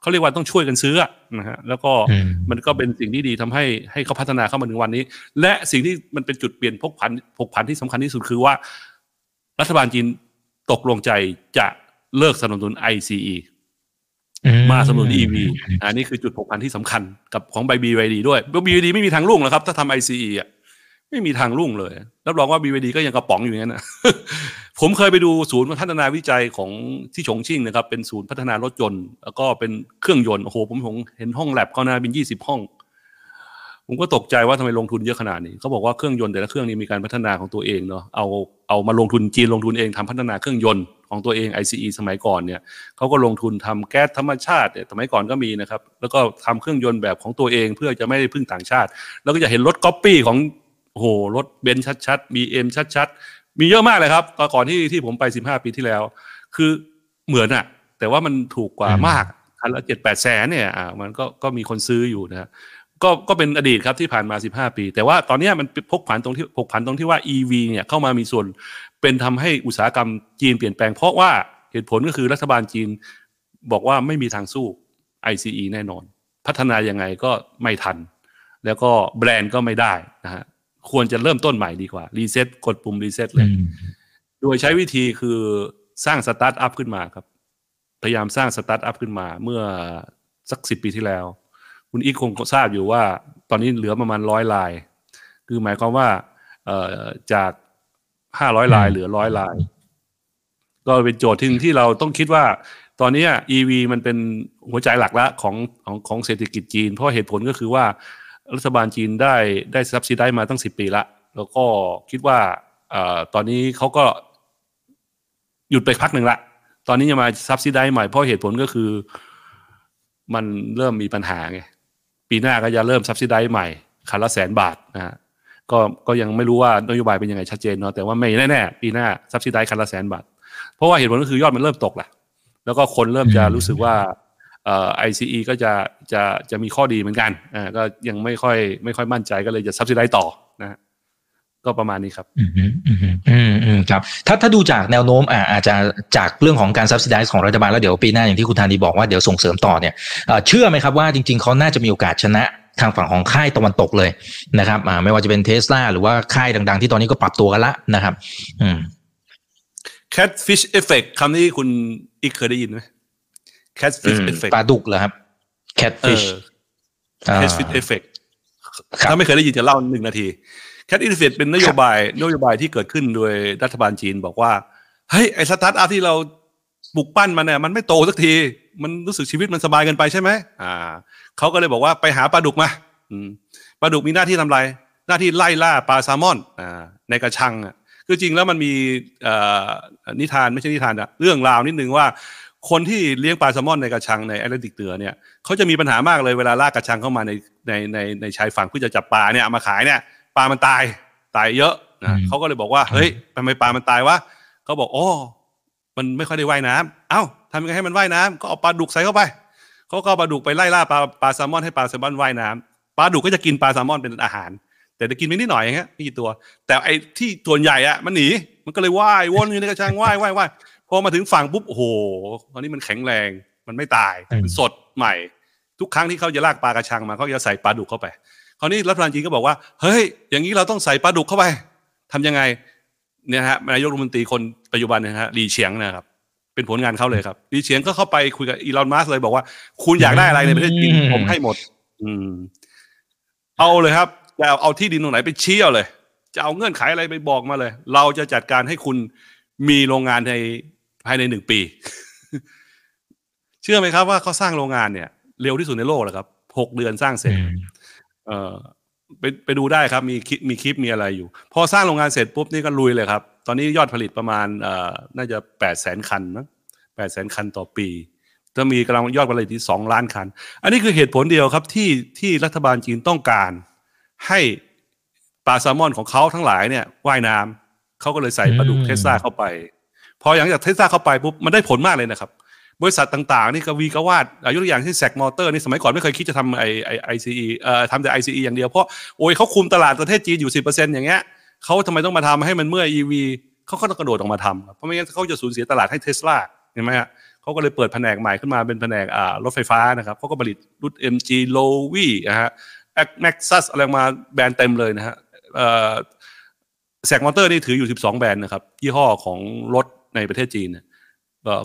เขาเรียกว่าต้องช่วยกันซื้อนะฮะแล้วก็มันก็เป็นสิ่งที่ดีทำให้ให้เขาพัฒนาเข้ามาถึงวันนี้ และสิ่งที่มันเป็นจุดเปลี่ยนพกผันพกผันที่สำคัญที่สุดคือว่า รัฐบาลจีนตกลงใจจะเลิกสนับสนุน ICE มาสนับสนุน EV อันนี้คือจุดผกผันที่สำคัญกับของใบ BYD ด้วยเพราะ BYD ไม่มีทางรุ่งแล้วครับ ถ้าทำ ICE อะ ไม่มีทางรุ่งเลย รับรองว่า BYD ก็ยังกระป๋องอยู่อย่างนั้นนะผมเคยไปดูศูนย์พัฒนาวิจัยของที่ฉงชิ่งนะครับ เป็นศูนย์พัฒนารถยนต์ แล้วก็เป็นเครื่องยนต์ โอ้โห ผมผมเห็นห้องแลบเขานะเป็นยี่สิบห้อง ผมก็ตกใจว่าทำไมลงทุนเยอะขนาดนี้เขาบอกว่าเครื่องยนต์แต่ละเครื่องนี้มีการพัฒนาของตัวเองเนาะ เอาเอามาลงทุนจีนลงทุนเองทำพัฒนาเครื่องยนต์ของตัวเอง ICE สมัยก่อนเนี่ยเขาก็ลงทุนทำแก๊สธรรมชาติเนี่ยสมัยก่อนก็มีนะครับ แล้วก็ทำเครื่องยนต์แบบของตัวเองเพื่อจะไม่ได้พึ่งต่างชาติ แล้วก็จะเห็นรถก๊อปปี้ของ โอ้โหรถเบนซ์ชัดๆ BM ชัดๆ มีเยอะมากเลยครับตอนก่อนที่ที่ผมไปสิบห้าปีที่แล้ว คือเหมือนอะแต่ว่ามันถูกกว่ามากคันละเจ็ดแปดแสนเนี่ยอ่ามันก็ก็มีคนซื้ออยู่นะก็ก็เป็นอดีตครับที่ผ่านมาสิบห้าปี แต่ว่าตอนนี้มันพกผันตรงที่พกผันตรงที่ว่า EV เนี่ยเข้ามามีส่วนเป็นทำให้อุตสาหกรรมจีนเปลี่ยนแปลง เพราะว่าเหตุผลก็คือรัฐบาลจีนบอกว่าไม่มีทางสู้ ICE แน่นอน พัฒนายังไงก็ไม่ทัน แล้วก็แบรนด์ก็ไม่ได้นะฮะ ควรจะเริ่มต้นใหม่ดีกว่ารีเซ็ตกดปุ่มรีเซ็ตเลย โดยใช้วิธีคือสร้างสตาร์ทอัพขึ้นมาครับ พยายามสร้างสตาร์ทอัพขึ้นมา เมื่อสักสิบปีที่แล้ว คุณอีกคงทราบอยู่ว่า ตอนนี้เหลือประมาณร้อยราย คือหมายความว่าจากห้าร้อยรายเหลือร้อยราย ก็เป็นโจทย์ที่ที่เราต้องคิดว่าตอนนี้ EV มันเป็นหัวใจหลักละของของของเศรษฐกิจจีน เพราะเหตุผลก็คือว่า รัฐบาลจีนได้ได้ซับซิได้มาตั้งสิบปีละ แล้วก็คิดว่าอตอนนี้เขาก็หยุดไปพักหนึ่งละ ตอนนี้จะมาซับซิได้ใหม่เพราะเหตุผลก็คือ มันเริ่มมีปัญหาไง ปีหน้าก็จะเริ่มซับซิได้ใหม่คันละแสนบาทนะฮะก็ก็ยังไม่รู้ว่านโยบายเป็นยังไงชัดเจนเนาะแต่ว่าไม่แน่ๆปีหน้าซับซิได้คันละแสนบาท เพราะว่าเหตุผลก็คือยอดมันเริ่มตกแหละแล้วก็คนเริ่มจะรู้สึกว่า เอ่อ ICE ก็จะจะจะมีข้อดีเหมือนกันอ่าก็ยังไม่ค่อยไม่ค่อยมั่นใจก็เลยจะซับซิได้ต่อนะก็ประมาณนี้ครับ อืมอืมอืมอืมครับ ถ้าถ้าดูจากแนวโน้มอ่าอาจจะจากเรื่องของการซับซิได้ของรัฐบาลแล้วเดี๋ยวปีหน้าอย่างที่คุณธานีบอกว่าเดี๋ยวส่งเสริมต่อเนี่ยเชื่อไหมครับว่าจริง ๆเขาน่าจะมีโอกาสชนะทางฝั่งของค่ายตะวันตกเลยนะครับอ่าไม่ว่าจะเป็นเทสลาหรือว่าค่ายดัง ๆ ที่ตอนนี้ก็ปรับตัวกันละนะครับ อืม catfish effect คำนี้คุณอีกเคยได้ยินไหม catfish effect ปลาดุกเหรอครับเอ catfish อ catfish effect ถ้าไม่เคยได้ยินจะเล่าหนึ่งนาที catfish effect เป็นนโยบายนโยบายที่เกิดขึ้นโดยรัฐบาลจีนบอกว่าเฮ้ยไอ้สตาร์ทอัพที่เราปลุกปั้นมันเนี่ยมันไม่โตสักที มันรู้สึกชีวิตมันสบายเกินไปใช่ไหมอ่าเขาก็เลยบอกว่าไปหาปลาดุกมาอืมปลาดุกมีหน้าที่ทำอะไร หน้าที่ไล่ล่าปลาแซลมอนอ่าในกระชังอะคือจริงแล้วมันมีเอ่อนิทานไม่ใช่นิทานอะเรื่องราวนิดนึงว่า คนที่เลี้ยงปลาแซลมอนในกระชังในแอตแลนติกเหนือเนี่ยเขาจะมีปัญหามากเลยเวลาลากกระชังเข้ามาในในในในชายฝั่งเพื่อจะจับปลาเนี่ยเอามาขายเนี่ยปลามันตายตายเยอะนะเขาก็เลยบอกว่าเฮ้ยทำไมปลามันตายวะเขาบอกโอ้มันไม่ค่อยได้ว่ายน้ำเอ้าทำยังไงให้มันว่ายน้ำก็เอาปลาดุกใส่เข้าไปเขาก็เอาปลาดุกไปไล่ล่าปลาปลาแซลมอนให้ปลาแซลมอนว่ายน้ำปลาดุกก็จะกินปลาแซลมอนเป็นอาหาร แต่จะกินไม่นิดหน่อยอย่างเงี้ยไม่กี่ตัว แต่ไอ้ที่ตัวใหญ่อะมันหนีมันก็เลยว่ายวนอยู่ในกระชังว่ายว่ายว่าย พอมาถึงฝั่งปุ๊บโอ้โหตอนนี้มันแข็งแรง มันไม่ตายอืมมันสดใหม่ ทุกครั้งที่เขาจะลากปลากระชังมาเขาจะใส่ปลาดุกเข้าไปคราวนี้รัฐบาลจีนก็บอกว่าเฮ้ย อย่างนี้เราต้องใส่ปลาดุกเข้าไปทำยังไงเนี่ยนะฮะนายกรัฐมนตรีคนปัจจุบันเนยนะฮะลีเฉียงนะครับเป็นผลงานเขาเลยครับลีเฉียงก็เข้าไปคุยกับอีลอนมัสเลยบอกว่า คุณอยากได้อะไรในประเทศจีนอืมผมให้หมด อืม เอาเลยครับจะเอาเอาที่ดินตรงไหนไปชี้เอาเลย จะเอาเงื่อนไขอะไรไปบอกมาเลย เราจะจัดการให้คุณมีโรงงานใน ภายในหนึ่งปี เชื่อไหมครับว่าเขาสร้างโรงงานเนี่ย เร็วที่สุดในโลกเลยครับหกเดือนสร้างเสร็จอืมเออไปไปดูได้ครับ มีคลิปมีคลิปมีอะไรอยู่ พอสร้างโรงงานเสร็จปุ๊บนี่ก็ลุยเลยครับ ตอนนี้ยอดผลิตประมาณเอ่อน่าจะแปดแสนคันนะแปดแสนคันต่อปีจะมีกำลังยอดผลิตที่สองล้านคัน อันนี้คือเหตุผลเดียวครับที่ที่รัฐบาลจีนต้องการ ให้ปลาแซลมอนของเขาทั้งหลายเนี่ยว่ายน้ำเขาก็เลยใส่ปลาดุกอืมเทสลาเข้าไป พอหลังจากเทสลาเข้าไปปุ๊บมันได้ผลมากเลยนะครับ บริษัทต่างๆ นี่ก็วีกวาดอายุตัวอย่างที่แซกมอเตอร์นี่สมัยก่อนไม่เคยคิดจะทำไอไอไอซีเอ่อทำแต่ ICE อย่างเดียวเพราะโอ้ยเขาคุมตลาดประเทศจีนอยู่10%อร์เซ็นต์อย่างเงี้ยเขาทำไมต้องมาทำให้มันเมื่อ EV เขาก็ต้องกระโดดออกมาทำเพราะไม่งั้นเขาจะสูญเสียตลาดให้เทสลาเห็นไหมฮะเขาก็เลยเปิดแผนกใหม่ขึ้นมาเป็นแผนกอ่ารถไฟฟ้านะครับเขาก็ผลิตรุ่น MG l o w y นะฮะ Maxus อะไรมาแบรนด์เต็มเลยนะฮะเอ่อแซกมอเตอร์นี่ถืออยู่ 12 แบรนด์นะครับยี่ห้อของรถ ในประเทศจีนเนี่ย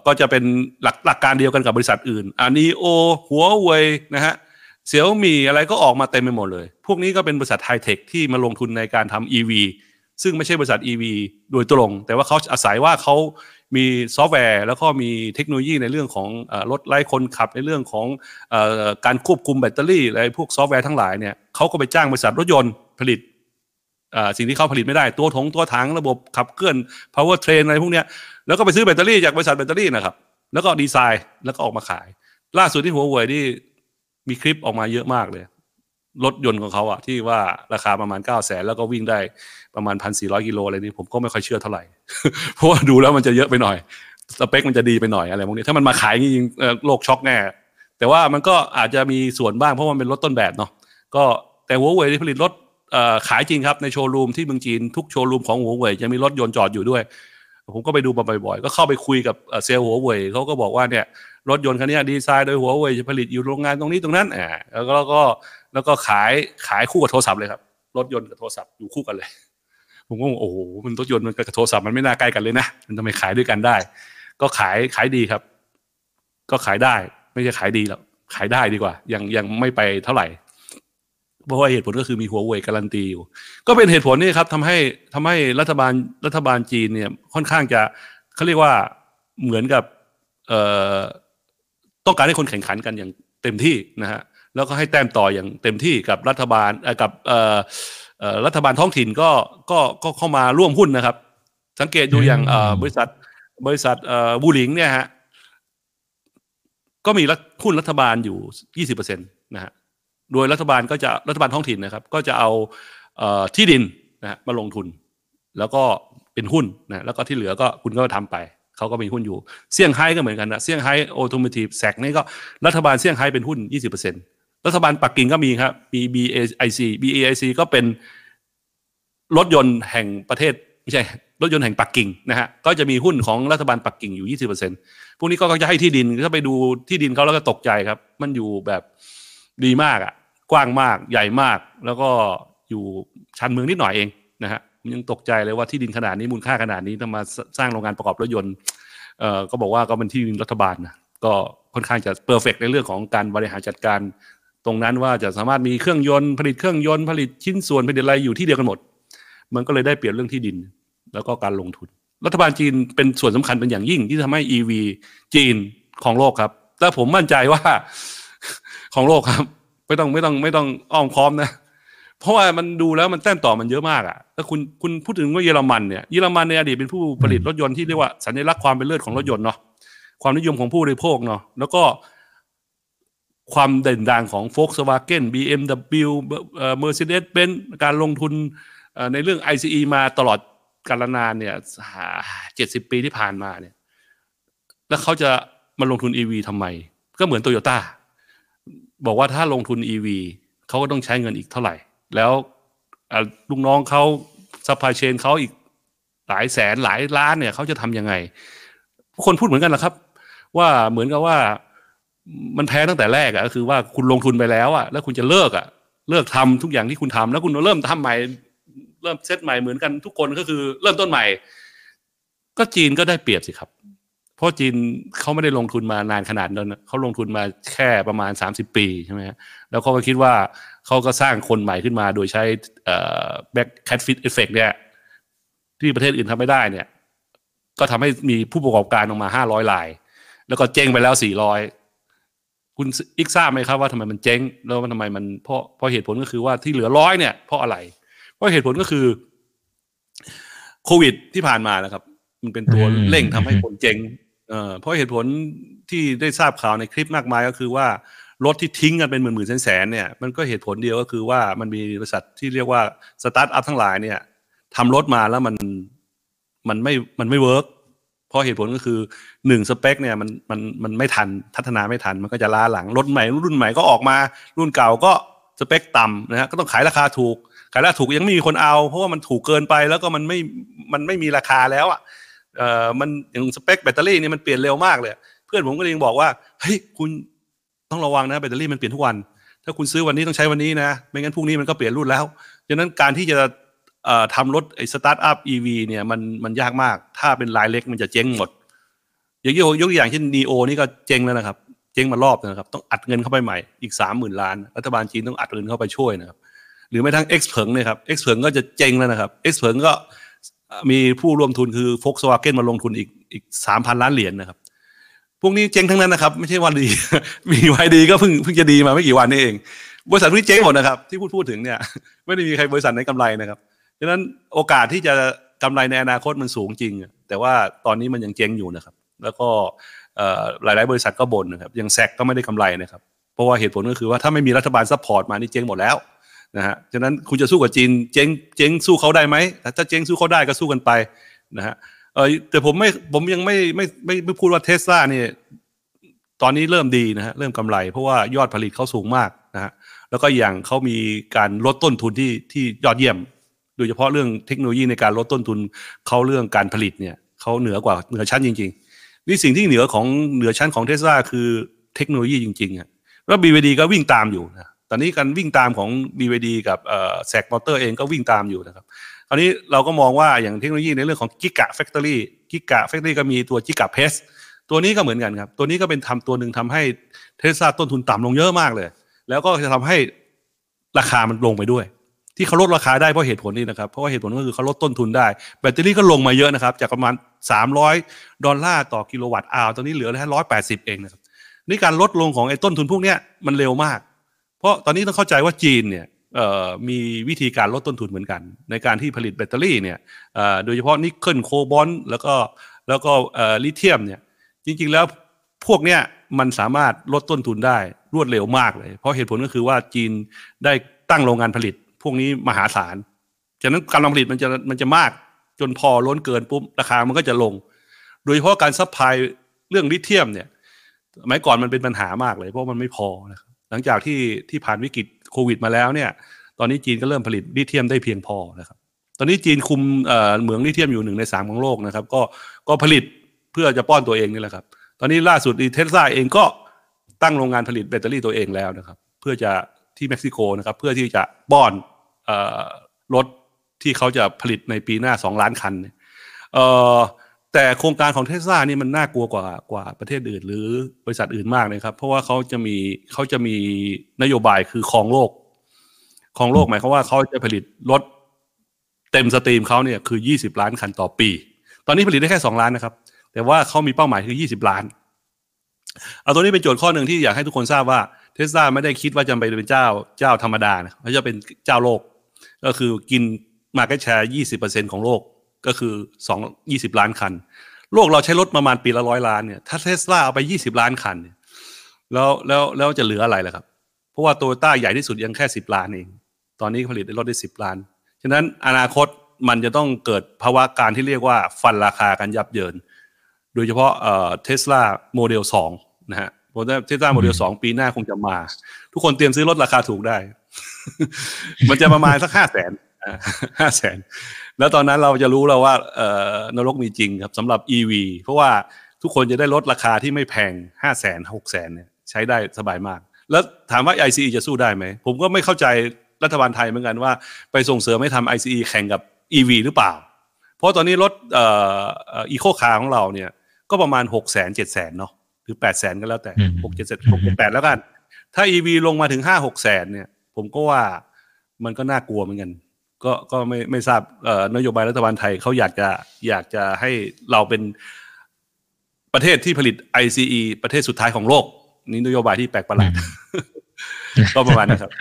ก็จะเป็นหลักหลักการเดียวกันกับบริษัทอื่นอันนี้โอหัวเว่ยนะฮะเสี่ยวหมี่อะไรก็ออกมาเต็มไปหมดเลย พวกนี้ก็เป็นบริษัทไฮเทคที่มาลงทุนในการทำ EV ซึ่งไม่ใช่บริษัท EV โดยตรง แต่ว่าเขาอาศัยว่าเขามีซอฟต์แวร์ แล้วก็มีเทคโนโลยีในเรื่องของรถไร้คนขับในเรื่องของอการควบคุมแบตเตอรี่อะไรพวกซอฟต์แวร์ทั้งหลายเนี่ยเขาก็ไปจ้างบริษัทรถยนต์ผลิตสิ่งที่เขาผลิตไม่ได้ตัวถงตัวถังระบบขับเคลื่อน power train อะไรพวกเนี้ย แล้วก็ไปซื้อแบตเตอรี่จากบริษัทแบตเตอรี่นะครับ แล้วก็ดีไซน์แล้วก็ออกมาขาย ล่าสุดที่หัวเว่ยนี่มีคลิปออกมาเยอะมากเลยรถยนต์ของเขาอะที่ว่าราคาประมาณ9 0 0แสนแล้วก็วิ่งได้ประมาณ1,400กิโลอะไรนี่ผมก็ไม่ค่อยเชื่อเท่าไหร่ เพราะว่าดูแล้วมันจะเยอะไปหน่อย สเปคมันจะดีไปหน่อยอะไรพวกนี้ถ้ามันมาขายจริงๆโลกช็อกแน่ แต่ว่ามันก็อาจจะมีส่วนบ้างเพราะมันเป็นรถต้นแบบเนาะก็แต่หัวเว่ยที่ผลิตรถขายจริงครับในโชว์รูมที่เมืองจีนทุกโชว์รูมของหัวเว่ยจะมีรถยนต์จอดอยู่ด้วย ผมก็ไปดูมาบ่อยๆ ก็เข้าไปคุยกับเซลล์หัวเว่ยเขาก็บอกว่าเนี่ยรถยนต์คันนี้ดีไซน์โดยหัวเว่ยจะผลิตอยู่โรงงานตรงนี้ตรงนั้นอ่าแล้วก็แล้วก็แล้วก็ขายขายคู่กับโทรศัพท์เลยครับ รถยนต์กับโทรศัพท์อยู่คู่กันเลย ผมก็งงโอ้โหมันรถยนต์มันกับโทรศัพท์มันไม่น่าใกล้กันเลยนะมันทำไมขายด้วยกันได้ ก็ขายขายดีครับ ก็ขายได้ไม่ใช่ขายดีหรอกขายได้ดีกว่ายังยังไม่ไปเท่าไหร่ เพราะว่าเหตุผลก็คือมีหัวเว่ยการันตีอยู่ ก็เป็นเหตุผลนี่ครับทำให้ทำให้รัฐบาลรัฐบาลจีนเนี่ยค่อนข้างจะเขาเรียกว่าเหมือนกับเอ่อต้องการให้คนแข่งขันกันอย่างเต็มที่นะฮะแล้วก็ให้แต้มต่ออย่างเต็มที่กับรัฐบาลเอ่อกับเอ่อเอ่อรัฐบาลท้องถิ่นก็ก็ก็เข้ามาร่วมหุ้นนะครับ สังเกตดูอย่างเอ่อบริษัทบริษัทเอ่อบูหลิงเนี่ยฮะก็มีรัฐหุ้นรัฐบาลอยู่ยี่สิบเปอร์เซ็นต์นะฮะ โดยรัฐบาลก็จะรัฐบาลท้องถิ่นนะครับ ก็จะเอาเออที่ดินนะมาลงทุน แล้วก็เป็นหุ้นนะแล้วก็ที่เหลือก็คุณก็ทำไปเขาก็มีหุ้นอยู่เซี่ยงไฮ้ก็เหมือนกันนะเซี่ยงไฮ้ Automotive SAIC นี่ก็รัฐบาลเซี่ยงไฮ้เป็นหุ้น 20%รัฐบาลปักกิ่งก็มีครับมี BAIC BAIC ก็เป็นรถยนต์แห่งประเทศไม่ใช่รถยนต์แห่งปักกิ่งนะฮะก็จะมีหุ้นของรัฐบาลปักกิ่งอยู่ 20%พวกนี้ก็จะให้ที่ดินถ้าไปดูที่ดินเขาแล้วก็ตกใจครับ มันอยู่แบบดีมากอะ กว้างมากใหญ่มาก แล้วก็อยู่ชันเมืองนิดหน่อยเองนะฮะยังตกใจเลยว่าที่ดินขนาดนี้มูลค่าขนาดนี้ต้องมาสร้างโรงงานประกอบรถยนต์เอ่อก็บอกว่าก็เป็นที่ดินรัฐบาลนะก็ค่อนข้างจะเพอร์เฟกในเรื่องของการบริหารจัดการ ตรงนั้นว่าจะสามารถมีเครื่องยนต์ผลิตเครื่องยนต์ผลิตชิ้นส่วนผลิตอะไรอยู่ที่เดียวกันหมด มันก็เลยได้เปรียบเรื่องที่ดิน แล้วก็การลงทุน รัฐบาลจีนเป็นส่วนสำคัญเป็นอย่างยิ่งที่ทำให้ EV จีนของโลกครับแต่ผมมั่นใจว่าของโลกครับ ไม่ต้องไม่ต้องไม่ต้องอ้อมค้อมนะเพราะว่ามันดูแล้วมันแต้มต่อมันเยอะมากอะ่ะถ้าคุณคุณพูดถึงว่าเยอรมันเนี่ยเยอรมันในอดีตเป็นผู้ผลิตรถยนต์ที่เรียกว่าสัญลักษณ์ความเป็นเลิศของรถยนต์เนาะความนิยมของผู้บริโภคเนาะแล้วก็ความเด่นดังของ Volkswagen BMW เอ่อ Mercedes-Benz การลงทุนในเรื่อง ICE มาตลอดกาลนานเนี่ยเจ็ดสิบปีที่ผ่านมาเนี่ย แล้วเขาจะมาลงทุน EV ทำไม ก็เหมือนโตโยต้า บอกว่าถ้าลงทุน EV เขาก็ต้องใช้เงินอีกเท่าไหร่ แล้วลูกน้องเขา supply chain เขาอีกหลายแสนหลายล้านเนี่ยเขาจะทำยังไง คนพูดเหมือนกันแหละครับ ว่าเหมือนกับว่ามันแพ้ตั้งแต่แรกอะก็คือว่าคุณลงทุนไปแล้วอะแล้วคุณจะเลิกอะเลิกทำทุกอย่างที่คุณทำแล้วคุณเริ่มทำใหม่ เริ่มเซตใหม่เหมือนกันทุกคนก็คือเริ่มต้นใหม่ ก็จีนก็ได้เปรียบสิครับ เพราะจีนเขาไม่ได้ลงทุนมานานขนาดนั้นนะเขาลงทุนมาแค่ประมาณ 30 ปีใช่ไหมฮะแล้วเขาก็คิดว่าเขาก็สร้างคนใหม่ขึ้นมาโดยใช้แบบ catfish effect เนี่ยที่ประเทศอื่นทำไม่ได้เนี่ย ก็ทำให้มีผู้ประกอบการออกมา 500ราย แล้วก็เจ๊งไปแล้ว 400 คุณอีกทราบไหมครับว่าทำไมมันเจ๊ง แล้วมันทำไมมันเพราะเพราะเหตุผลก็คือว่าที่เหลือร้อยเนี่ยเพราะอะไร เพราะเหตุผลก็คือโควิดที่ผ่านมานะครับ มันเป็นตัวอืมเร่งทำให้คนเจ๊ง เอ่อเพราะเหตุผลที่ได้ทราบข่าวในคลิปมากมายก็คือว่ารถที่ทิ้งกันเป็นหมื่นๆแสนๆเนี่ยมันก็เหตุผลเดียวก็คือว่ามันมีบริษัทที่เรียกว่าสตาร์ทอัพทั้งหลายเนี่ยทำรถมาแล้วมันมันไม่มันไม่ work เพราะเหตุผลก็คือหนึ่งสเปคเนี่ยมันมันมันไม่ทันพัฒนาไม่ทัน มันก็จะล้าหลังรถใหม่ รุ่นใหม่ก็ออกมา รุ่นเก่าก็สเปคต่ำนะฮะก็ต้องขายราคาถูก ขายราคาถูกยังไม่มีคนเอา เพราะว่ามันถูกเกินไปแล้วก็มันไม่มันไม่มีราคาแล้วอะ เอ่อมันอย่างสเปคแบตเตอรี่เนี่ยมันเปลี่ยนเร็วมากเลย เพื่อนผมก็เลยบอกว่าเฮ้ยคุณต้องระวังนะแบตเตอรี่มันเปลี่ยนทุกวัน ถ้าคุณซื้อวันนี้ต้องใช้วันนี้นะ ไม่งั้นพรุ่งนี้มันก็เปลี่ยนรุ่นแล้วดังนั้นการที่จะเอ่อทำรถไอ้สตาร์ทอัพ EV เนี่ยมันมันยากมาก ถ้าเป็นรายเล็กมันจะเจ๊งหมด อย่างยกยกตัวอย่างเช่น NEO นี่ก็เจ๊งแล้วนะครับ เจ๊งมารอบแล้วนะครับ ต้องอัดเงินเข้าไปใหม่อีกสามหมื่นล้าน รัฐบาลจีนต้องอัดเงินเข้าไปช่วยนะครับ หรือไม่ทั้ง X เผิงเนี่ยครับ X เผิงก็จะเจ๊งแล้วนะครับ X เผิงก็ มีผู้ร่วมทุนคือ Volkswagen มาลงทุนอีกอีกสามพันล้านเหรียญนะครับ พวกนี้เจ๊งทั้งนั้นนะครับ ไม่ใช่วันดี BYD ก็เพิ่งเพิ่งจะดีมาไม่กี่วันนี่เอง บริษัทพวกนี้เจ๊งหมดนะครับ ที่พูดพูดถึงเนี่ย ไม่ได้มีใครบริษัทไหนกำไรนะครับดังนั้นโอกาสที่จะกำไรในอนาคตมันสูงจริง แต่ว่าตอนนี้มันยังเจ๊งอยู่นะครับ แล้วก็เอ่อหลาย ๆ บริษัทก็บ่นนะครับอย่าง SAIC ก็ไม่ได้กำไรนะครับ เพราะว่าเหตุผลก็คือว่าถ้าไม่มีรัฐบาล support มานี่เจ๊งหมดแล้ว นะฮะฉะนั้นคุณจะสู้กับจีนเจ๊งเจ๊งสู้เขาได้ไหมถ้าเจ๊งสู้เขาได้ก็สู้กันไปนะฮะเออแต่ผมไม่ผมยังไม่ไม่ไม่ไม่พูดว่าเทสลาเนี่ยตอนนี้เริ่มดีนะฮะเริ่มกำไร เพราะว่ายอดผลิตเขาสูงมากนะฮะแล้วก็อย่างเขามีการลดต้นทุนที่ที่ยอดเยี่ยม โดยเฉพาะเรื่องเทคโนโลยีในการลดต้นทุนเขาเรื่องการผลิตเนี่ยเขาเหนือกว่าเหนือชั้นจริง ๆ นี่สิ่งที่เหนือของเหนือชั้นของเทสลาคือเทคโนโลยีจริงๆอะแล้ว BVD ก็วิ่งตามอยู่นะ ตอนนี้การวิ่งตามของ BVD กับSAIC Motor เองก็วิ่งตามอยู่นะครับคราวนี้เราก็มองว่าอย่างเทคโนโลยีในเรื่องของ Gigafactory Gigafactory ก็มีตัว Giga Press ตัวนี้ก็เหมือนกันครับ ตัวนี้ก็เป็นทำตัวหนึ่งทำให้เทสลาต้นทุนต่ำลงเยอะมากเลย แล้วก็จะทำให้ราคามันลงไปด้วย ที่เขาลดราคาได้เพราะเหตุผลนี้นะครับเพราะว่าเหตุผลก็คือเขาลดต้นทุนได้ แบตเตอรี่ก็ลงมาเยอะนะครับ จากประมาณ 300 ดอลลาร์ต่อกิโลวัตต์อาวตอนนี้เหลือแค่ร้อยแปดสิบเองนะครับนี่การลดลงของไอ้ต้นทุนพวกเนี้ยมันเร็วมาก เพราะตอนนี้ต้องเข้าใจว่าจีนเนี่ยมีวิธีการลดต้นทุนเหมือนกัน ในการที่ผลิตแบตเตอรี่เนี่ยโดยเฉพาะนิกเกิลโคบอลต์แล้วก็แล้วก็ลิเธียมเนี่ยจริงๆแล้วพวกเนี้ยมันสามารถลดต้นทุนได้รวดเร็วมากเลย เพราะเหตุผลก็คือว่าจีนได้ตั้งโรงงานผลิต พวกนี้มหาศาลฉะนั้นการผลิตมันจะมันจะมากจนพอล้นเกินปุ๊บราคามันก็จะลง โดยเฉพาะการ supplyเรื่องลิเธียมเนี่ยสมัยก่อนมันเป็นปัญหามากเลย เพราะมันไม่พอนะครับ หลังจากที่ที่ผ่านวิกฤตโควิดมาแล้วเนี่ย ตอนนี้จีนก็เริ่มผลิตลิเธียมได้เพียงพอนะครับ ตอนนี้จีนคุมเหมืองลิเธียมอยู่หนึ่งในสามของโลกนะครับ ก็ก็ผลิตเพื่อจะป้อนตัวเองนี่แหละครับ ตอนนี้ล่าสุดเทสลาเองก็ตั้งโรงงานผลิตแบตเตอรี่ตัวเองแล้วนะครับ เพื่อจะที่เม็กซิโกนะครับ เพื่อที่จะป้อนรถที่เขาจะผลิตในปีหน้าสองล้านคันเออ แต่โครงการของเทสลานี่มันน่ากลัวกว่ากว่าประเทศอื่น หรือบริษัทอื่นมากเลยครับ เพราะว่าเขาจะมีเขาจะมีนโยบายคือครองโลกครองโลกหมายความว่าเขาจะผลิตรถเต็ม steam เขาเนี่ยคือยี่สิบล้านคันต่อปี ตอนนี้ผลิตได้แค่สองล้านนะครับ แต่ว่าเขามีเป้าหมายคือยี่สิบล้าน เอาตัวนี้เป็นโจทย์ข้อหนึ่งที่อยากให้ทุกคนทราบว่าเทสลาไม่ได้คิดว่าจะไปเป็นเจ้าเจ้าธรรมดานะเขาจะเป็นเจ้าโลก ก็คือกิน market share ยี่สิบเปอร์เซ็นต์ของโลก ก็คือสองยี่สิบล้านคัน โลกเราใช้รถประมาณปีละร้อยล้านเนี่ยถ้าเทสลาเอาไปยี่สิบล้านคันเนี่ยแล้วแล้วแล้วจะเหลืออะไรล่ะครับ เพราะว่าโตโยต้าใหญ่ที่สุดยังแค่สิบล้านเอง ตอนนี้ผลิตได้รถได้สิบล้าน ฉะนั้นอนาคตมันจะต้องเกิดภาวะการที่เรียกว่าฟันราคากันยับเยิน โดยเฉพาะเอ่อเทสลาโมเดลสองนะฮะผมว่าเทสลาโมเดลสองปีหน้าคงจะมา ทุกคนเตรียมซื้อรถราคาถูกได้ มันจะประมาณสักห้าแสนห้าแสน แล้วตอนนั้นเราจะรู้แล้วว่าเอ่อนรกมีจริงครับสำหรับ EV เพราะว่าทุกคนจะได้ลดราคาที่ไม่แพงห้าแสนหกแสนเนี่ยใช้ได้สบายมาก แล้วถามว่า ICE จะสู้ได้ไหม ผมก็ไม่เข้าใจรัฐบาลไทยเหมือนกันว่า ไปส่งเสริมให้ทำ ICE แข่งกับ EV หรือเปล่า เพราะตอนนี้รถเอ่ออีโคคาร์ของเราเนี่ยก็ประมาณหกแสนเจ็ดแสนเนาะหรือแปดแสนก็แล้วแต่หกเจ็ดแสนหกเจ็ดแปดแล้วกัน ถ้า EV ลงมาถึงห้าหกแสนเนี่ย ผมก็ว่ามันก็น่ากลัวเหมือนกัน ก็ก็ไม่ไม่ทราบเอ่อนโยบายรัฐบาลไทยเขาอยากจะอยากจะให้เราเป็นประเทศที่ผลิต ICE ประเทศสุดท้ายของโลก นี่นโยบายที่แปลกประหลาดก็ประมาณนี้ครับ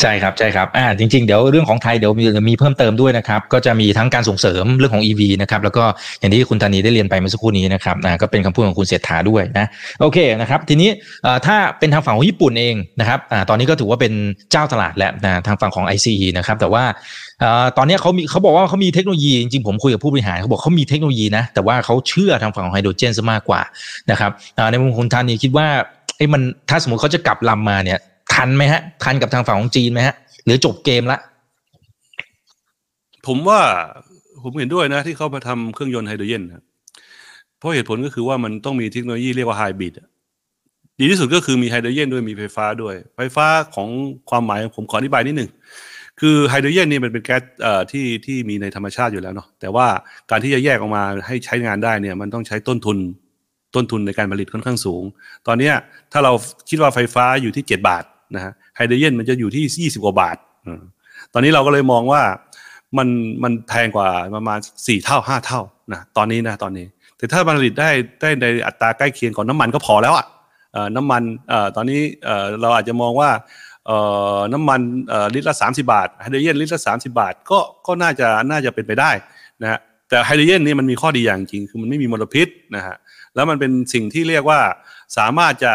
ใช่ครับใช่ครับอ่าจริง ๆ เดี๋ยวเรื่องของไทยเดี๋ยวมีมีเพิ่มเติมด้วยนะครับ ก็จะมีทั้งการส่งเสริมเรื่องของ EV นะครับแล้วก็อย่างที่คุณธานีได้เรียนไปเมื่อสักครู่นี้นะครับอ่าก็เป็นคำพูดของคุณเศรษฐาด้วยนะโอเคนะครับทีนี้อ่าถ้าเป็นทางฝั่งของญี่ปุ่นเองนะครับอ่าตอนนี้ก็ถือว่าเป็นเจ้าตลาดแล้วนะทางฝั่งของ ICE นะครับแต่ว่าอ่าตอนนี้เขามีเขาบอกว่าเขามีเทคโนโลยีจริงๆผมคุยกับผู้บริหารเขาบอกเขามีเทคโนโลยีนะแต่ว่าเขาเชื่อทางฝั่งของไฮโดรเจนซะมากกว่านะครับอ่าในมุมคุณธานีคิดว่าไอ้มันถ้าสมมติเขาจะกลับลำมาเนี่ย ทันไหมฮะ ทันกับทางฝั่งของจีนไหมฮะ หรือจบเกมละผมว่าผมเห็นด้วยนะที่เขามาทำเครื่องยนต์ไฮโดรเจนนะเพราะเหตุผลก็คือว่ามันต้องมีเทคโนโลยีเรียกว่าไฮบริดดีที่สุดก็คือมีไฮโดรเจนด้วยมีไฟฟ้าด้วย ไฟฟ้าของความหมายผมขออธิบายนิดหนึ่งคือไฮโดรเจนนี่มันเป็นแก๊สที่ที่มีในธรรมชาติอยู่แล้วเนาะแต่ว่าการที่จะแยกออกมาให้ใช้งานได้เนี่ย มันต้องใช้ต้นทุนต้นทุนในการผลิตค่อนข้างสูง ตอนนี้ถ้าเราคิดว่าไฟฟ้าอยู่ที่เจ็ดบาท นะฮะไฮโดรเจนมันจะอยู่ที่ยี่สิบกว่าบาท ตอนนี้เราก็เลยมองว่ามันมันแพงกว่าประมาณสี่เท่าห้าเท่านะตอนนี้นะตอนนี้ แต่ถ้าผลิตได้ได้ในอัตราใกล้เคียงกับน้ำมันก็พอแล้วอะน้ำมันตอนนี้เราอาจจะมองว่าน้ำมันลิตรละสามสิบาทไฮโดรเจนลิตรละสามสิบาทก็ก็น่าจะน่าจะเป็นไปได้นะฮะแต่ไฮโดรเจนนี่มันมีข้อดีอย่างจริง คือมันไม่มีมลพิษนะฮะแล้วมันเป็นสิ่งที่เรียกว่าสามารถจะ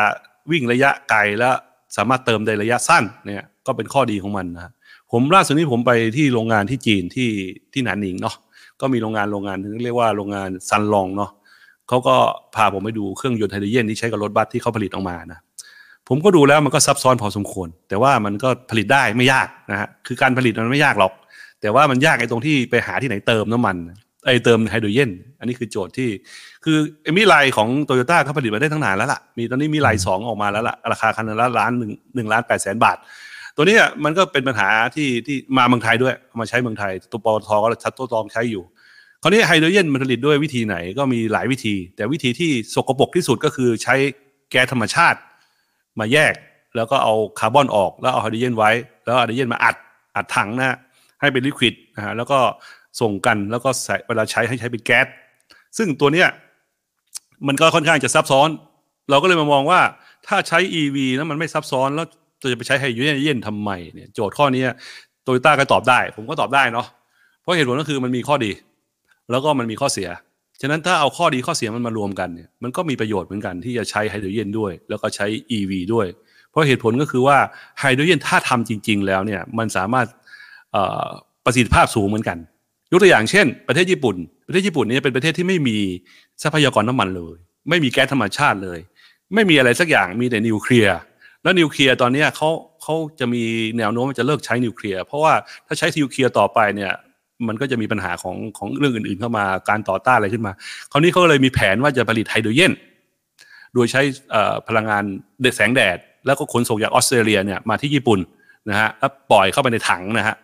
วิ่งระยะไกลและ สามารถเติมในระยะสั้นเนี่ยก็เป็นข้อดีของมันนะผมล่าสุดนี้ผมไปที่โรงงานที่จีนที่ที่หนานหนิงเนาะก็มีโรงงานโรงงานที่เรียกว่าโรงงาน Sunlong เนาะเขาก็พาผมไปดูเครื่องยนต์ไฮโดรเจนที่ใช้กับรถบัสที่เขาผลิตออกมานะผมก็ดูแล้วมันก็ซับซ้อนพอสมควร แต่ว่ามันก็ผลิตได้ไม่ยากนะฮะคือการผลิตมันไม่ยากหรอก แต่ว่ามันยากไอ้ตรงที่ไปหาที่ไหนเติมน้ำมัน ไอเติมไฮโดรเจนอันนี้คือโจทย์ที่ คือมิไลของโตโยต้าเขาผลิตมาได้ทั้งนานแล้วล่ะ มีตอนนี้มีไลสองออกมาแล้วล่ะ ราคาคันละล้านหนึ่งหนึ่งล้านแปดแสนบาท ตัวนี้มันก็เป็นปัญหาที่ที่มาเมืองไทยด้วยมาใช้เมืองไทย ตัวปตทก็ชัดตัวตองใช้อยู่คราวนี้ไฮโดรเจนมันผลิตด้วยวิธีไหนก็มีหลายวิธี แต่วิธีที่สกปรกที่สุดก็คือใช้แก๊สธรรมชาติมาแยก แล้วก็เอาคาร์บอนออกแล้วเอาไฮโดรเจนไว้ แล้วไฮโดรเจนมาอัดอัดถังนะให้เป็นลิควิดนะฮะแล้วก็ ส่งกันแล้วก็ใส่เวลาใช้ให้ใช้เป็นแก๊สซึ่งตัวเนี้ยมันก็ค่อนข้างจะซับซ้อน เราก็เลยมามองว่าถ้าใช้ EV แล้วมันไม่ซับซ้อน แล้วจะไปใช้ไฮโดรเจนทำไมเนี่ยโจทย์ข้อนี้โตโยต้าก็ตอบได้ ผมก็ตอบได้เนาะเพราะเหตุผลก็คือมันมีข้อดี แล้วก็มันมีข้อเสีย ฉะนั้นถ้าเอาข้อดีข้อเสียมันมารวมกันเนี่ยมันก็มีประโยชน์เหมือนกันที่จะใช้ไฮโดรเจนด้วย แล้วก็ใช้ EV ด้วย เพราะเหตุผลก็คือว่าไฮโดรเจนถ้าทำจริง ๆ แล้วเนี่ยมันสามารถประสิทธิภาพสูงเหมือนกัน ยกตัวอย่างเช่น ประเทศญี่ปุ่น ประเทศญี่ปุ่นนี่เป็นประเทศที่ไม่มีทรัพยากรน้ำมันเลย ไม่มีแก๊สธรรมชาติเลย ไม่มีอะไรสักอย่างมีแต่นิวเคลียร์แล้วนิวเคลียร์ตอนนี้เขาเขาจะมีแนวโน้มจะเลิกใช้นิวเคลียร์เพราะว่าถ้าใช้นิวเคลียร์ต่อไปเนี่ยมันก็จะมีปัญหาของของเรื่องอื่นๆ เข้ามาการต่อต้านอะไรขึ้นมา คราวนี้เขาเลยมีแผนว่าจะผลิตไฮโดรเจนโดยใช้พลังงานแสงแดด แล้วก็ขนส่งจากออสเตรเลียเนี่ยมาที่ญี่ปุ่นนะฮะแล้วปล่อยเข้าไปในถังนะฮะ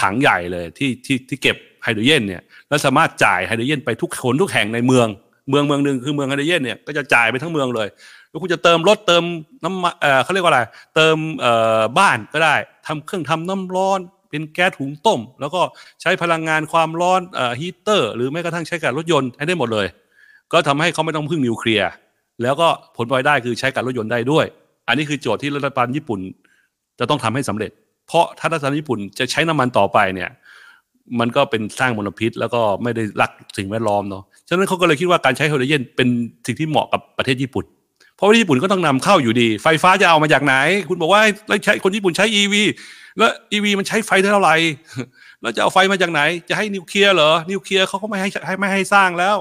ถังใหญ่เลยที่ที่ที่เก็บ ไฮโดรเจนเนี่ยแล้วสามารถจ่ายไฮโดรเจนไปทุกคนทุกแห่งในเมือง เมืองเมืองหนึ่งคือเมืองไฮโดรเจนเนี่ยก็จะจ่ายไปทั้งเมืองเลยแล้วคุณจะเติมรถเติมน้ำมันเออเขาเรียกว่าอะไร เติมเอ่อบ้านก็ได้ทำเครื่องทำน้ำร้อน เป็นแก๊สหุงต้ม แล้วก็ใช้พลังงานความร้อนเอ่อฮีเตอร์ หรือแม้กระทั่งใช้กับรถยนต์ให้ได้หมดเลย ก็ทำให้เขาไม่ต้องพึ่งนิวเคลียร์แล้วก็ผลพลอยได้คือใช้กับรถยนต์ได้ด้วย อันนี้คือโจทย์ที่รัฐบาลญี่ปุ่น จะต้องทำให้สำเร็จ เพราะถ้ารัฐบาลญี่ปุ่นจะใช้น้ำมันต่อไปเนี่ย มันก็เป็นสร้างมลพิษ แล้วก็ไม่ได้รักสิ่งแวดล้อมเนาะฉะนั้นเขาก็เลยคิดว่าการใช้ไฮโดรเจนเป็นสิ่งที่เหมาะกับประเทศญี่ปุ่น เพราะว่าญี่ปุ่นก็ต้องนำเข้าอยู่ดี ไฟฟ้าจะเอามาจากไหน คุณบอกว่าใช้คนญี่ปุ่นใช้ EV แล้ว EV มันใช้ไฟเท่าไหร่แล้วจะเอาไฟมาจากไหน จะให้นิวเคลียร์เหรอ นิวเคลียร์เขาก็ไม่ให้ให้ไม่ให้สร้างแล้ว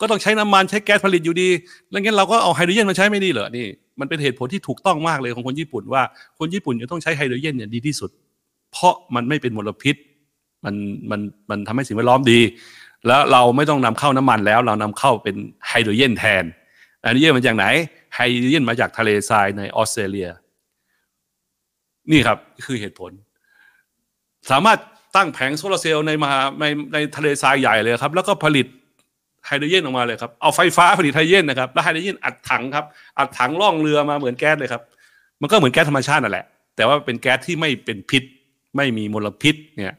ก็ต้องใช้น้ำมันใช้แก๊สผลิตอยู่ดี แล้วงั้นเราก็เอาไฮโดรเจนมาใช้ไม่ดีเหรอ นี่ มันเป็นเหตุผลที่ถูกต้องมากเลยของคนญี่ปุ่นว่า คนญี่ปุ่นจะต้องใช้ไฮโดรเจนเนี่ยดีที่สุด เพราะมันไม่เป็นมลพิษ มันมันมันทำให้สิ่งแวดล้อมดี แล้วเราไม่ต้องนำเข้าน้ำมันแล้ว เรานำเข้าเป็นไฮโดรเจนแทนไฮโดรเจนมาจากไหนไฮโดรเจนมาจากทะเลทรายในออสเตรเลีย นี่ครับคือเหตุผล สามารถตั้งแผงโซลาร์เซลล์ในมหาในในทะเลทรายใหญ่เลยครับ แล้วก็ผลิตไฮโดรเจนออกมาเลยครับ เอาไฟฟ้าผลิตไฮโดรเจนนะครับ แล้วไฮโดรเจนอัดถังครับ อัดถังล่องเรือมาเหมือนแก๊สเลยครับ มันก็เหมือนแก๊สธรรมชาตินั่นแหละ แต่ว่าเป็นแก๊สที่ไม่เป็นพิษ ไม่มีมลพิษเนี่ย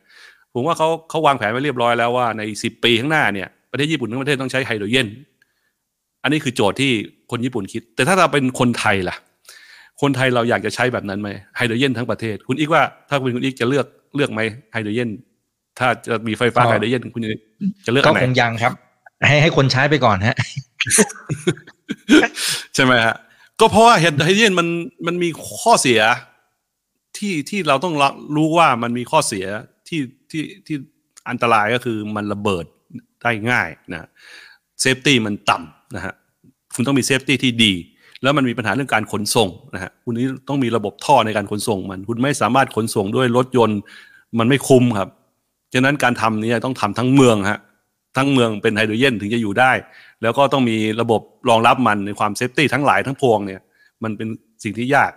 ผมว่าเขาเขาวางแผนไว้เรียบร้อยแล้วว่าในสิบปีข้างหน้าเนี่ยประเทศญี่ปุ่นทั้งประเทศต้องใช้ไฮโดรเจนอันนี้คือโจทย์ที่คนญี่ปุ่นคิด แต่ถ้าเราเป็นคนไทยล่ะ คนไทยเราอยากจะใช้แบบนั้นไหมไฮโดรเจนทั้งประเทศ คุณอีกว่าถ้าคุณคุณอีกจะเลือกเลือกไหมไฮโดรเจนถ้าจะมีไฟฟ้าไฮโดรเจนคุณจะเลือกก็อันไหนคงยังครับ ให้ให้คนใช้ไปก่อนฮะ ใช่ไหมฮะก็เพราะว่าไฮโดรเจนมันมันมีข้อเสียที่ที่เราต้องรับรู้ว่ามันมีข้อเสียที่ ที่ที่อันตรายก็คือมันระเบิดได้ง่ายนะ safety มันต่ำนะฮะคุณต้องมี safety ที่ดี แล้วมันมีปัญหาเรื่องการขนส่งนะฮะคุณนี้ต้องมีระบบท่อในการขนส่งมัน คุณไม่สามารถขนส่งด้วยรถยนต์มันไม่คุ้มครับฉะนั้นการทำเนี่ยต้องทำทั้งเมืองฮะทั้งเมืองเป็นไฮโดรเจนถึงจะอยู่ได้ แล้วก็ต้องมีระบบรองรับมันในความ safety ทั้งหลายทั้งปวงเนี่ยมันเป็นสิ่งที่ยาก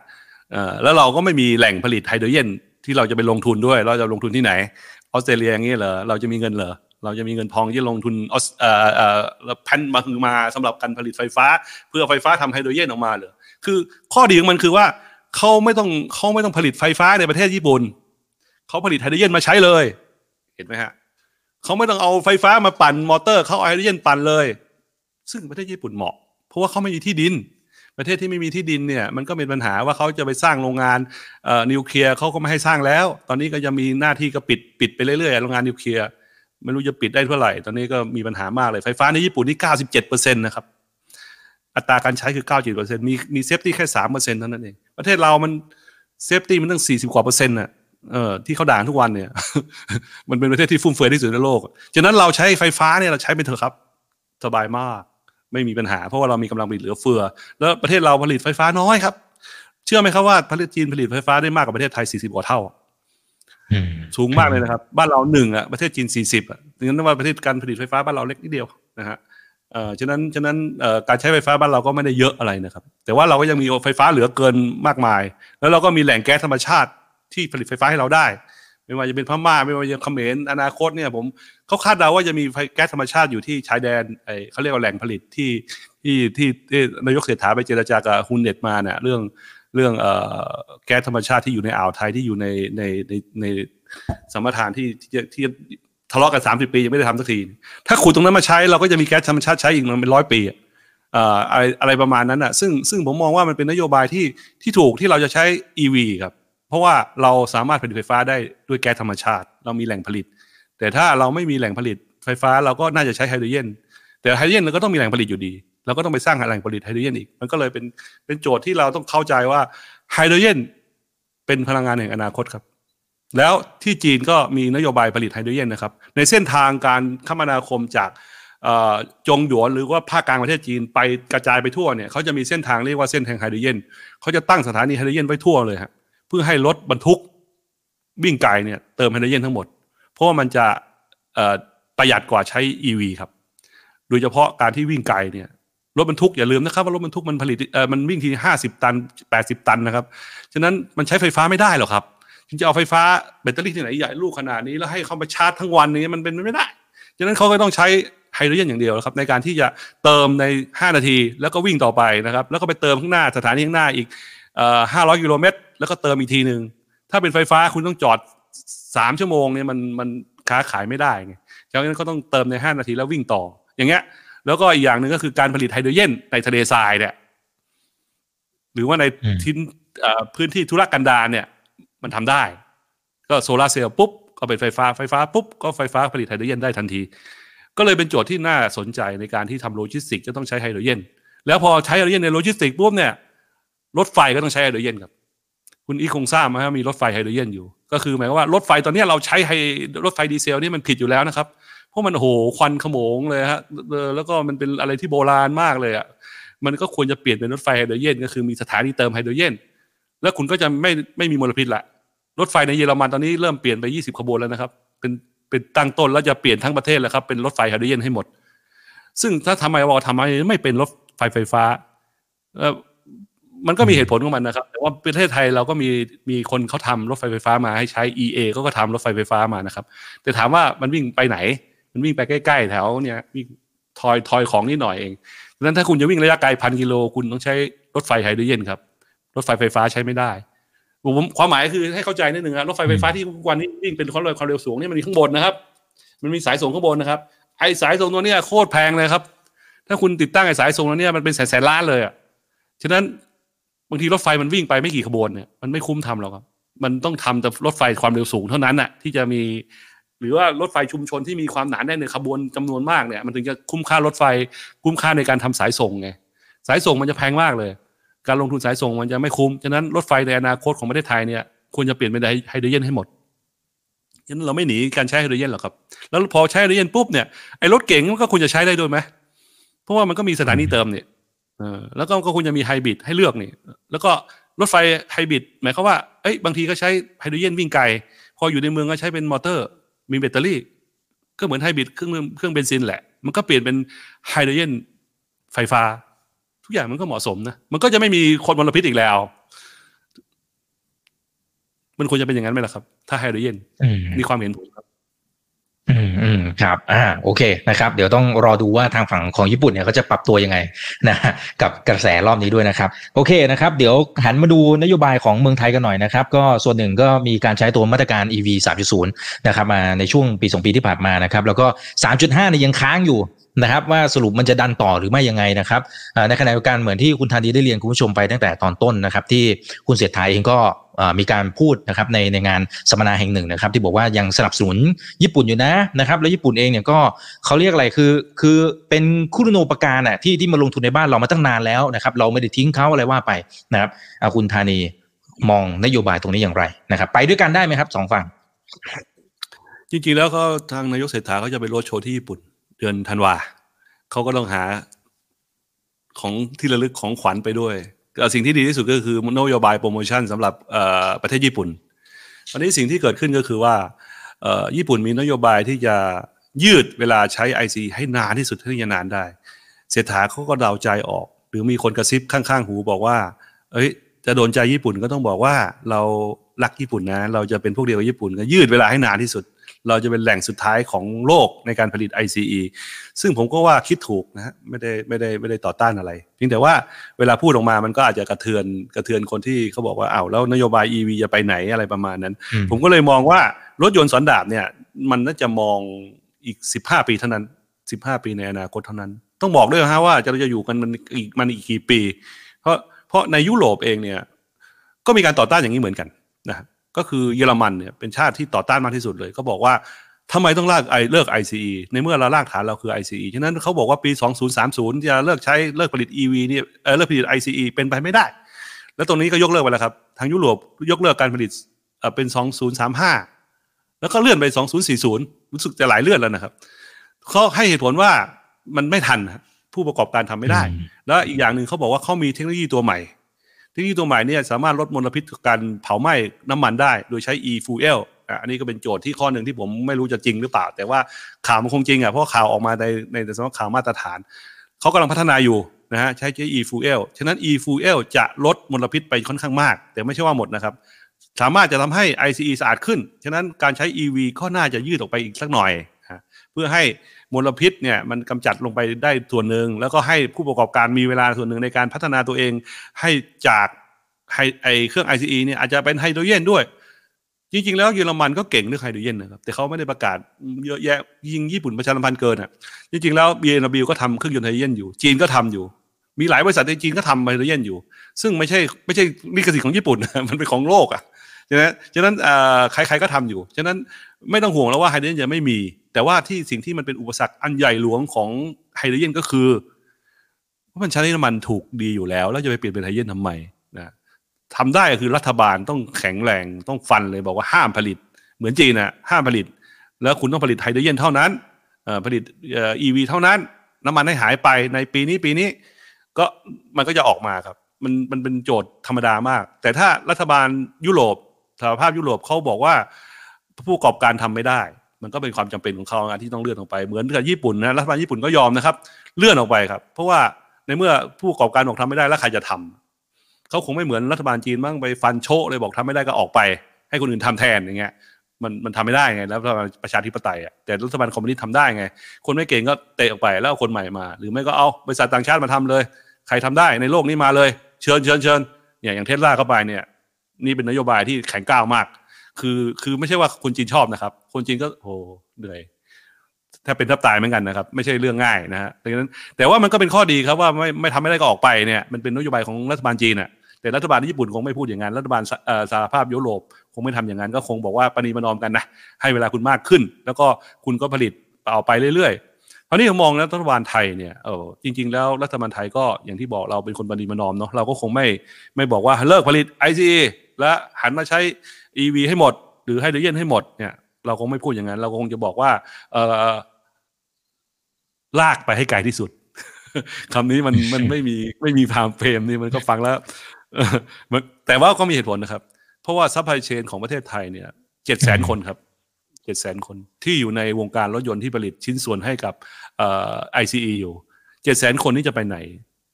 เอ่อแล้วเราก็ไม่มีแหล่งผลิตไฮโดรเจนที่เราจะไปลงทุนด้วย เราจะลงทุนที่ไหน ออสเตรเลียอย่างนี้เหรอเราจะมีเงินเหรอเราจะมีเงินทองที่ลงทุนออสเอ่อเอ่อแล้วแผ่นมาคือมาสำหรับการผลิตไฟฟ้า เพื่อไฟฟ้าทำไฮโดรเจนออกมาเหรอคือข้อดีของมันคือว่าเขาไม่ต้องเขาไม่ต้องผลิตไฟฟ้าในประเทศญี่ปุ่นเขาผลิตไฮโดรเจนมาใช้เลย เห็นไหมฮะเขาไม่ต้องเอาไฟฟ้ามาปั่นมอเตอร์เขาเอาไฮโดรเจนปั่นเลย ซึ่งประเทศญี่ปุ่นเหมาะ เพราะว่าเขาไม่มีที่ดิน ประเทศที่ไม่มีที่ดินเนี่ยมันก็เป็นปัญหาว่าเขาจะไปสร้างโรงงานนิวเคลียร์เขาก็ไม่ให้สร้างแล้ว ตอนนี้ก็จะมีหน้าที่ก็ปิดปิดไปเรื่อยๆโรงงานนิวเคลียร์ไม่รู้จะปิดได้เท่าไหร่ ตอนนี้ก็มีปัญหามากเลยไฟฟ้าในญี่ปุ่นนี่เก้าสิบเจ็ดเปอร์เซ็นต์นะครับอัตราการใช้คือเก้าเปอร์เซ็นต์มีมี safety แค่สามเปอร์เซ็นต์เท่านั้นเอง ประเทศเรามัน safety มันตั้งสี่สิบกว่าเปอร์เซ็นต์น่ะเออที่เขาด่าทุกวันเนี่ย มันเป็นประเทศที่ฟุ่มเฟือยที่สุดในโลก ฉะนั้นเราใช้ไฟฟ้าเนี่ยเราใช้ไปเถอะครับ สบายมาก ไม่มีปัญหา เพราะว่าเรามีกำลังผลิตเหลือเฟือ แล้วประเทศเราผลิตไฟฟ้าน้อยครับ เชื่อไหมครับว่าประเทศจีนผลิตไฟฟ้าได้มากกว่าประเทศไทย 40 กว่าเท่าอืมสูงมากเลยนะครับ บ้านเราหนึ่งอะประเทศจีน 40อะดังนั้นว่าประเทศการผลิตไฟฟ้าบ้านเราเล็กนิดเดียวนะฮะเอ่อฉะนั้นฉะนั้นเอ่อการใช้ไฟฟ้าบ้านเราก็ไม่ได้เยอะอะไรนะครับ แต่ว่าเราก็ยังมีไฟฟ้าเหลือเกินมากมาย แล้วเราก็มีแหล่งแก๊สธรรมชาติที่ผลิตไฟฟ้าให้เราได้ ไม่ว่าจะเป็นพม่าไม่ว่าจะเขมรอนาคตเนี่ย ผมเขาคาดเดาว่าจะมีแก๊สธรรมชาติอยู่ที่ชายแดนไอเขาเรียกว่าแหล่งผลิตที่ที่ที่นายกเศรษฐาไปเจรจากับฮุนเน็ตมาเนี่ยเรื่องเรื่องเอ่อแก๊สธรรมชาติที่อยู่ในอ่าวไทยที่อยู่ในในในในสมรทานที่ที่ที่ทะเลาะกันสามสิบปียังไม่ได้ทำสักที ถ้าขุดตรงนั้นมาใช้เราก็จะมีแก๊สธรรมชาติใช้อีกมันเป็นร้อยปีอะเอ่ออะไรอะไรประมาณนั้นอะ ซึ่งซึ่งผมมองว่ามันเป็นนโยบายที่ที่ถูกที่เราจะใช้ EV ครับ เพราะว่าเราสามารถผลิตไฟฟ้าได้ด้วยแก๊สธรรมชาติ เรามีแหล่งผลิต แต่ถ้าเราไม่มีแหล่งผลิตไฟฟ้าเราก็น่าจะใช้ไฮโดรเจนแต่ไฮโดรเจนเราก็ต้องมีแหล่งผลิตอยู่ดีเราก็ต้องไปสร้างแหล่งผลิตไฮโดรเจนอีก มันก็เลยเป็นเป็นโจทย์ที่เราต้องเข้าใจว่าไฮโดรเจนเป็นพลังงานแห่งอนาคตครับ แล้วที่จีนก็มีนโยบายผลิตไฮโดรเจนนะครับ ในเส้นทางการคมนาคมจากจงหยวนหรือว่าภาคกลางประเทศจีนไปกระจายไปทั่วเนี่ยเขาจะมีเส้นทางเรียกว่าเส้นแห่งไฮโดรเจนเขาจะตั้งสถานีไฮโดรเจนไว้ทั่วเลยฮะเพื่อให้รถบรรทุกวิ่งไกลเนี่ยเติมไฮโดรเจนทั้งหมด เพราะว่ามันจะประหยัดกว่าใช้ EV ครับ โดยเฉพาะการที่วิ่งไกลเนี่ยรถบรรทุกอย่าลืมนะครับว่ารถบรรทุกมันผลิตมันวิ่งทีห้าสิบตันแปดสิบตันนะครับฉะนั้นมันใช้ไฟฟ้าไม่ได้หรอกครับจึงจะเอาไฟฟ้าแบตเตอรี่ที่ไหนใหญ่ลูกขนาดนี้แล้วให้เขามาชาร์จทั้งวันนี้มันเป็นไม่ได้ฉะนั้นเขาก็ต้องใช้ไฮโดรเจนอย่างเดียวครับ ในการที่จะเติมใน 5 นาที แล้วก็วิ่งต่อไปนะครับ แล้วก็ไปเติมข้างหน้าสถานีข้างหน้าอีกห้าร้อยกิโลเมตร แล้วก็เติมอีกทีหนึ่งถ้าเป็นไฟฟ้าคุณต้องจอดสามชั่วโมงเนี่ยมันมันค้าขายไม่ได้ไงฉะนั้นเขาต้องเติมในห้านาทีแล้ววิ่งต่อ อย่างเงี้ย แล้วก็อีกอย่างหนึ่งก็คือการผลิตไฮโดรเจนในทะเลทรายเนี่ยหรือว่าในทิ้นพื้นที่ธุรกันดารเนี่ย มันทำได้ ก็โซลาเซลล์ปุ๊บ ก็เป็นไฟฟ้าไฟฟ้าปุ๊บ ก็ไฟฟ้าผลิตไฮโดรเจนได้ทันที ก็เลยเป็นโจทย์ที่น่าสนใจในการที่ทำโลจิสติกจะต้องใช้ไฮโดรเจนแล้วพอใช้ไฮโดรเจนในโลจิสติกปุ๊บเนี่ยรถไฟก็ต้องใช้ไฮโดรเจนครับ คุณอีคงทราบไหมครับมีรถไฟไฮโดรเจนอยู่ ก็คือหมายว่ารถไฟตอนนี้เราใช้ไฮรถไฟดีเซลนี่มันผิดอยู่แล้วนะครับ เพราะมันโหควันโขมงเลยฮะแล้วก็มันเป็นอะไรที่โบราณมากเลยอะมันก็ควรจะเปลี่ยนเป็นรถไฟไฮโดรเจนก็คือมีสถานีเติมไฮโดรเจนแล้วคุณก็จะไม่ไม่มีมลพิษละรถไฟในเยอรมันตอนนี้เริ่มเปลี่ยนไป 20 ขบวนแล้วนะครับ เป็นเป็นตั้งต้นแล้วจะเปลี่ยนทั้งประเทศแล้วครับเป็นรถไฟไฮโดรเจนให้หมด ซึ่งถ้าทำไมวอทำไมไม่เป็นรถไฟไฟฟ้าเออ มันก็มีเหตุผลของมันนะครับ แต่ว่าประเทศไทยเราก็มีมีคนเขาทำรถไฟไฟฟ้ามาให้ใช้ EA ก็ก็ทำรถไฟไฟฟ้ามานะครับ แต่ถามว่ามันวิ่งไปไหน มันวิ่งไปใกล้ ๆ แถวเนี่ยวิ่งทอยทอยของนิดหน่อยเองดังนั้นถ้าคุณจะวิ่งระยะไกลพันกิโลคุณต้องใช้รถไฟไฮโดรเจนครับ รถไฟไฟฟ้าใช้ไม่ได้ผมความหมายคือให้เข้าใจนิดหนึ่งครับรถไฟไฟฟ้าที่วันนี้วิ่งเป็นความเร็วความเร็วสูงนี่มันมีข้างบนนะครับ มันมีสายส่งข้างบนนะครับ ไอสายส่งตัวเนี้ยโคตรแพงเลยครับ ถ้าคุณติดตั้งไอสายส่งตัวเนี้ยมันเป็นแสนแสนล้านเลยอะฉะนั้น บางทีรถไฟมันวิ่งไปไม่กี่ขบวนเนี่ยมันไม่คุ้มทำหรอกครับ มันต้องทำแต่รถไฟความเร็วสูงเท่านั้นน่ะที่จะมี หรือว่ารถไฟชุมชนที่มีความหนาแน่นในขบวนจำนวนมากเนี่ย มันถึงจะคุ้มค่ารถไฟคุ้มค่าในการทำสายส่งไงสายส่งมันจะแพงมากเลย การลงทุนสายส่งมันจะไม่คุ้มฉะนั้นรถไฟในอนาคตของประเทศไทยเนี่ยควรจะเปลี่ยนเป็นไฮโดรเจนให้หมดฉะนั้นเราไม่หนีการใช้ไฮโดรเจนหรอกครับ แล้วพอใช้ไฮโดรเจนปุ๊บเนี่ยไอ้รถเก๋งมันก็ควรจะใช้ได้ด้วยไหมเพราะว่ามันก็มีสถานีเติมเนี่ย เออแล้วก็ก็ควรจะมีไฮบริดให้เลือกนี่ แล้วก็รถไฟไฮบริดหมายความว่าเอ้ยบางทีก็ใช้ไฮโดรเจนวิ่งไกล พออยู่ในเมืองก็ใช้เป็นมอเตอร์ มีแบตเตอรี่ ก็เหมือนไฮบริดเครื่องเครื่องเบนซินแหละ มันก็เปลี่ยนเป็นไฮโดรเจนไฟฟ้า ทุกอย่างมันก็เหมาะสมนะ มันก็จะไม่มีคนมลพิษอีกแล้ว มันควรจะเป็นอย่างนั้นไหมล่ะครับ ถ้าไฮโดรเจนมีความเห็นผมครับ อืมอืมครับ อ่า โอเคนะครับ เดี๋ยวต้องรอดูว่าทางฝั่งของญี่ปุ่นเนี่ยเขาจะปรับตัวยังไงนะกับกระแสรอบนี้ด้วยนะครับ โอเคนะครับ เดี๋ยวหันมาดูนโยบายของเมืองไทยกันหน่อยนะครับ ก็ส่วนหนึ่งก็มีการใช้ตัวมาตรการ EV 3.0 นะครับมาในช่วงปีสองปีที่ผ่านมานะครับ แล้วก็ 3.5เนี่ยยังค้างอยู่ นะครับว่าสรุปมันจะดันต่อหรือไม่ยังไงนะครับในขณะเดียวกันเหมือนที่คุณธานีได้เรียนคุณผู้ชมไปตั้งแต่ตอนต้นนะครับที่คุณเสียทาเองก็มีการพูดนะครับในในงานสัมมนาแห่งหนึ่งนะครับ ที่บอกว่ายังสนับสนุนญี่ปุ่นอยู่นะนะครับ แล้วญี่ปุ่นเองเนี่ยก็เขาเรียกอะไรคือ คือเป็นคุณโนปการอะที่ที่มาลงทุนในบ้านเรามาตั้งนานแล้วนะครับ เราไม่ได้ทิ้งเขาอะไรว่าไปนะครับคุณธานีมองนโยบายตรงนี้อย่างไรนะครับ ไปด้วยกันได้ไหมครับสองฝั่งจริงๆแล้วก็ทางนายกเศรษฐาเขาจะไปโรดโชว์ที่ญี่ปุ่น เดือนธันวาเขาก็ต้องหาของที่ระลึกของขวัญไปด้วยสิ่งที่ดีที่สุดก็คือนโยบายโปรโมชั่นสำหรับประเทศญี่ปุ่นตอนนี้สิ่งที่เกิดขึ้นก็คือว่าญี่ปุ่นมีนโยบายที่จะยืดเวลาใช้ IC ให้นานที่สุดเท่าที่จะนานได้ เศรษฐาเขาก็เดาใจออก หรือมีคนกระซิบข้างๆ หูบอกว่า เอ้ย จะโดนใจญี่ปุ่นก็ต้องบอกว่าเรารักญี่ปุ่นนะ เราจะเป็นพวกเดียวกับญี่ปุ่นก็ยืดเวลาให้นานที่สุด เราจะเป็นแหล่งสุดท้ายของโลกในการผลิต ICE ซึ่งผมก็ว่าคิดถูกนะฮะไม่ได้ไม่ได้ไม่ได้ต่อต้านอะไรเพียงแต่ว่าเวลาพูดออกมามันก็อาจจะกระเทือนกระเทือนคนที่เขาบอกว่าอ้าวแล้วนโยบาย EV จะไปไหนอะไรประมาณนั้น ผมก็เลยมองว่ารถยนต์สันดาบเนี่ย มันน่าจะมองอีก 15 ปีเท่านั้น 15 ปีในอนาคตเท่านั้น ต้องบอกด้วยฮะว่าจะจะอยู่กันมันอีกมันอีกกี่ปี เพราะเพราะในยุโรปเองเนี่ย ก็มีการต่อต้านอย่างนี้เหมือนกันนะ ก็คือเยอรมันเนี่ยเป็นชาติที่ต่อต้านมากที่สุดเลยเขาบอกว่าทำไมต้องลากไอเลิก ICE ในเมื่อเราลากฐานเราคือ ICE ฉะนั้นเขาบอกว่าปี 2030 จะเลิกใช้เลิกผลิต EV เนี่ยเออเลิกผลิต ICE เป็นไปไม่ได้ แล้วตรงนี้ก็ยกเลิกไปแล้วครับทางยุโรปยกเลิกการผลิตเป็น 2035 แล้วก็เลื่อนไป 2040 รู้สึกจะหลายเลื่อนแล้วนะครับเขาให้เหตุผลว่ามันไม่ทันผู้ประกอบการทำไม่ได้ แล้วอีกอย่างหนึ่งเขาบอกว่าเขามีเทคโนโลยีตัวใหม่ เทคโนโลยีตัวใหม่เนี่ยสามารถลดมลพิษการเผาไหม้น้ำมันได้ โดยใช้ e-fuel อันนี้ก็เป็นโจทย์ที่ข้อหนึ่งที่ผมไม่รู้จะจริงหรือเปล่า แต่ว่าข่าวมันคงจริงอะเพราะข่าวออกมาในในสำนักข่าวมาตรฐานเขากำลังพัฒนาอยู่นะฮะใช้ใช้ e-fuel ฉะนั้น e-fuel จะลดมลพิษไปค่อนข้างมาก แต่ไม่ใช่ว่าหมดนะครับสามารถจะทำให้ ICE สะอาดขึ้น ฉะนั้นการใช้ EV ก็น่าจะยืดออกไปอีกสักหน่อยฮะเพื่อให้ มลพิษเนี่ยมันกำจัดลงไปได้ส่วนหนึ่งแล้วก็ให้ผู้ประกอบการมีเวลาส่วนหนึ่งในการพัฒนาตัวเอง ให้จากไฮไอเครื่อง ICE เนี่ยอาจจะเป็นไฮโดรเจนด้วย จริง ๆ แล้วเยอรมันก็เก่งเรื่องไฮโดรเจนนะครับแต่เขาไม่ได้ประกาศเยอะแยะยิงญี่ปุ่นประชาสัมพันธ์เกินอะจริงๆแล้ว BMW ก็ทำเครื่องยนต์ไฮโดรเจนอยู่ จีนก็ทำอยู่ มีหลายบริษัทในจีนก็ทำไฮโดรเจนอยู่ ซึ่งไม่ใช่ไม่ใช่ลิขสิทธิ์ของญี่ปุ่นมันเป็นของโลกอะ ฉะนั้นฉะนั้นใครๆก็ทำอยู่ ฉะนั้นไม่ต้องห่วงแล้วว่าไฮโดรเจนจะไม่มี แต่ว่าที่สิ่งที่มันเป็นอุปสรรคอันใหญ่หลวงของไฮโดรเจนก็คือว่ามันใช้น้ำมันถูกดีอยู่แล้ว แล้วจะไปเปลี่ยนเป็นไฮโดรเจนทำไมนะทำได้ก็คือรัฐบาลต้องแข็งแรงต้องฟันเลยบอกว่าห้ามผลิต เหมือนจีนนะห้ามผลิต แล้วคุณต้องผลิตไฮโดรเจนเท่านั้นผลิตเอ่อ EV เท่านั้น น้ำมันให้หายไปในปีนี้ปีนี้ ก็มันก็จะออกมาครับ มันมันเป็นโจทย์ธรรมดามาก แต่ถ้ารัฐบาลยุโรป สหภาพยุโรปเขาบอกว่าผู้ประกอบการทำไม่ได้ มันก็เป็นความจำเป็นของเขาที่ต้องเลื่อนออกไปเหมือนกับญี่ปุ่นนะรัฐบาลญี่ปุ่นก็ยอมนะครับ เลื่อนออกไปครับ เพราะว่าในเมื่อผู้ประกอบการบอกทำไม่ได้แล้วใครจะทำเขาคงไม่เหมือนรัฐบาลจีนบ้างไปฟันโชะเลยบอกทำไม่ได้ก็ออกไป ให้คนอื่นทำแทนอย่างเงี้ยมันมันทำไม่ได้ไงแล้วรัฐบาลประชาธิปไตยอะแต่รัฐบาลคอมมิวนิสต์ทำได้ไง คนไม่เก่งก็เตะออกไปแล้วเอาคนใหม่มา หรือไม่ก็เอาบริษัทต่างชาติมาทำเลย ใครทำได้ในโลกนี้มาเลย เชิญเชิญเชิญเนี่ยอย่างเทสลาเข้าไปเนี่ย นี่เป็นนโยบายที่แข็งก้าวมาก คือคือไม่ใช่ว่าคนจีนชอบนะครับ คนจีนก็โหเหนื่อยถ้าเป็นทับตายเหมือนกันนะครับ ไม่ใช่เรื่องง่ายนะฮะดังนั้น แต่ว่ามันก็เป็นข้อดีครับว่าไม่ไม่ทำไม่ได้ก็ออกไปเนี่ยมันเป็นนโยบายของรัฐบาลจีนอะแต่รัฐบาลญี่ปุ่นคงไม่พูดอย่างนั้นรัฐบาลสเอ่อสหภาพยุโรปคงไม่ทำอย่างนั้นก็คงบอกว่าปณีประนอมกันนะให้เวลาคุณมากขึ้น แล้วก็คุณก็ผลิตเอาไปเรื่อยๆคราวนี้ผมมองแล้วรัฐบาลไทยเนี่ยเออจริง ๆ แล้วรัฐบาลไทยก็อย่างที่บอกเราเป็นคนปณีประนอมเนาะเราก็คงไม่ไม่บอกว่าเลิกผลิต ICE และหันมาใช้ EV ให้หมด หรือให้ไดรเจนให้หมดเนี่ยเราคงไม่พูดอย่างนั้น เราคงจะบอกว่าเออลากไปให้ไกลที่สุดคำนี้มันมันไม่มีไม่มี time frame นี่มันก็ฟังแล้วเออมันแต่ว่าก็มีเหตุผลนะครับ เพราะว่า supply chain ของประเทศไทยเนี่ยเจ็ดแสนคนครับเจ็ดแสนคนที่อยู่ในวงการรถยนต์ที่ผลิตชิ้นส่วนให้กับเอ่อ ICE อยู่เจ็ดแสนคนนี้จะไปไหน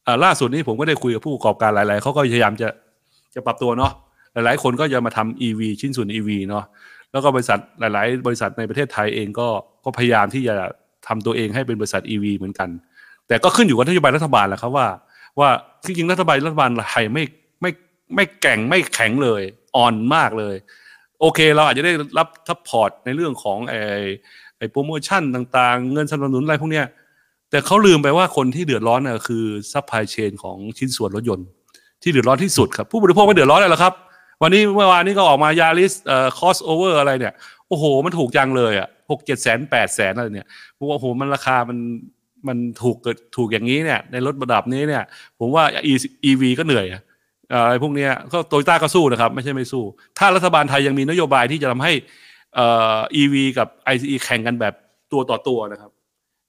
อ่าล่าสุดนี้ผมก็ได้คุยกับผู้ประกอบการหลาย ๆเขาก็พยายามจะจะปรับตัวเนาะ หลายๆ คนก็จะมาทำ EV ชิ้นส่วน EV เนาะแล้วก็บริษัทหลาย ๆ บริษัทในประเทศไทยเองก็ก็พยายามที่จะทำตัวเองให้เป็นบริษัท EV เหมือนกัน แต่ก็ขึ้นอยู่กับนโยบายรัฐบาลแหละครับว่า ว่าจริงๆรัฐบาลรัฐบาลไทยไม่ไม่ไม่แก่งไม่แข็งเลยอ่อนมากเลย โอเค เราอาจจะได้รับ support ในเรื่องของไอ้ไอ้โปรโมชั่นต่างๆ เงินสนับสนุนอะไรพวกเนี้ยแต่เขาลืมไปว่าคนที่เดือดร้อนน่ะคือ supply chain ของชิ้นส่วนรถยนต์ที่เดือดร้อนที่สุดครับผู้บริโภคไม่เดือดร้อนเลยหรอครับ วันนี้เมื่อวานนี้ก็ออกมา Yaris เอ่อ crossover อะไรเนี่ย โอ้โห มันถูกจังเลยอะหกเจ็ดแสนแปดแสนอะไรเนี่ยผมว่าโอ้โหมันราคามันมันถูกเกิดถูกอย่างนี้เนี่ย ในรถระดับนี้เนี่ย ผมว่า EV ก็เหนื่อยอะไรพวกเนี้ยก็โตโยต้าก็สู้นะครับ ไม่ใช่ไม่สู้ ถ้ารัฐบาลไทยยังมีนโยบายที่จะทำให้เอ่อ EV กับ ICE แข่งกันแบบตัวต่อตัวนะครับ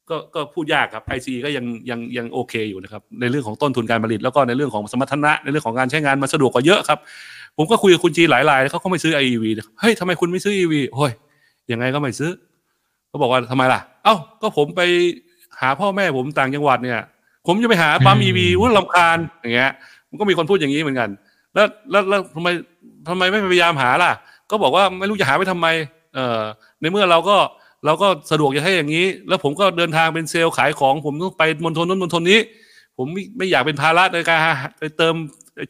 ก็ก็พูดยากครับ ICE ก็ยังยังยังโอเคอยู่นะครับ ในเรื่องของต้นทุนการผลิตแล้วก็ในเรื่องของสมรรถนะ ในเรื่องของการใช้งานมันสะดวกกว่าเยอะครับ ผมก็คุยกับคุณจีนหลายรายเขาก็ไม่ซื้อ EV เฮ้ยทำไมคุณไม่ซื้อ EV โอ้ยยังไงก็ไม่ซื้อเขาบอกว่าทำไมล่ะ เอ้าก็ผมไปหาพ่อแม่ผมต่างจังหวัดเนี่ย ผมจะไปหาปั๊มอืม EV ว่าลำคาญอย่างเงี้ยมันก็มีคนพูดอย่างนี้เหมือนกัน แล้วแล้วแล้วทำไมทำไมไม่พยายามหาล่ะ ก็บอกว่าไม่รู้จะหาไปทำไม เอ่อในเมื่อเราก็ เราก็สะดวกจะให้อย่างนี้ แล้วผมก็เดินทางเป็นเซลล์ขายของ ผมต้องไปมณฑลนั้นมณฑลนี้ ผมไม่ไม่อยากเป็นภาระในการหาไปเติม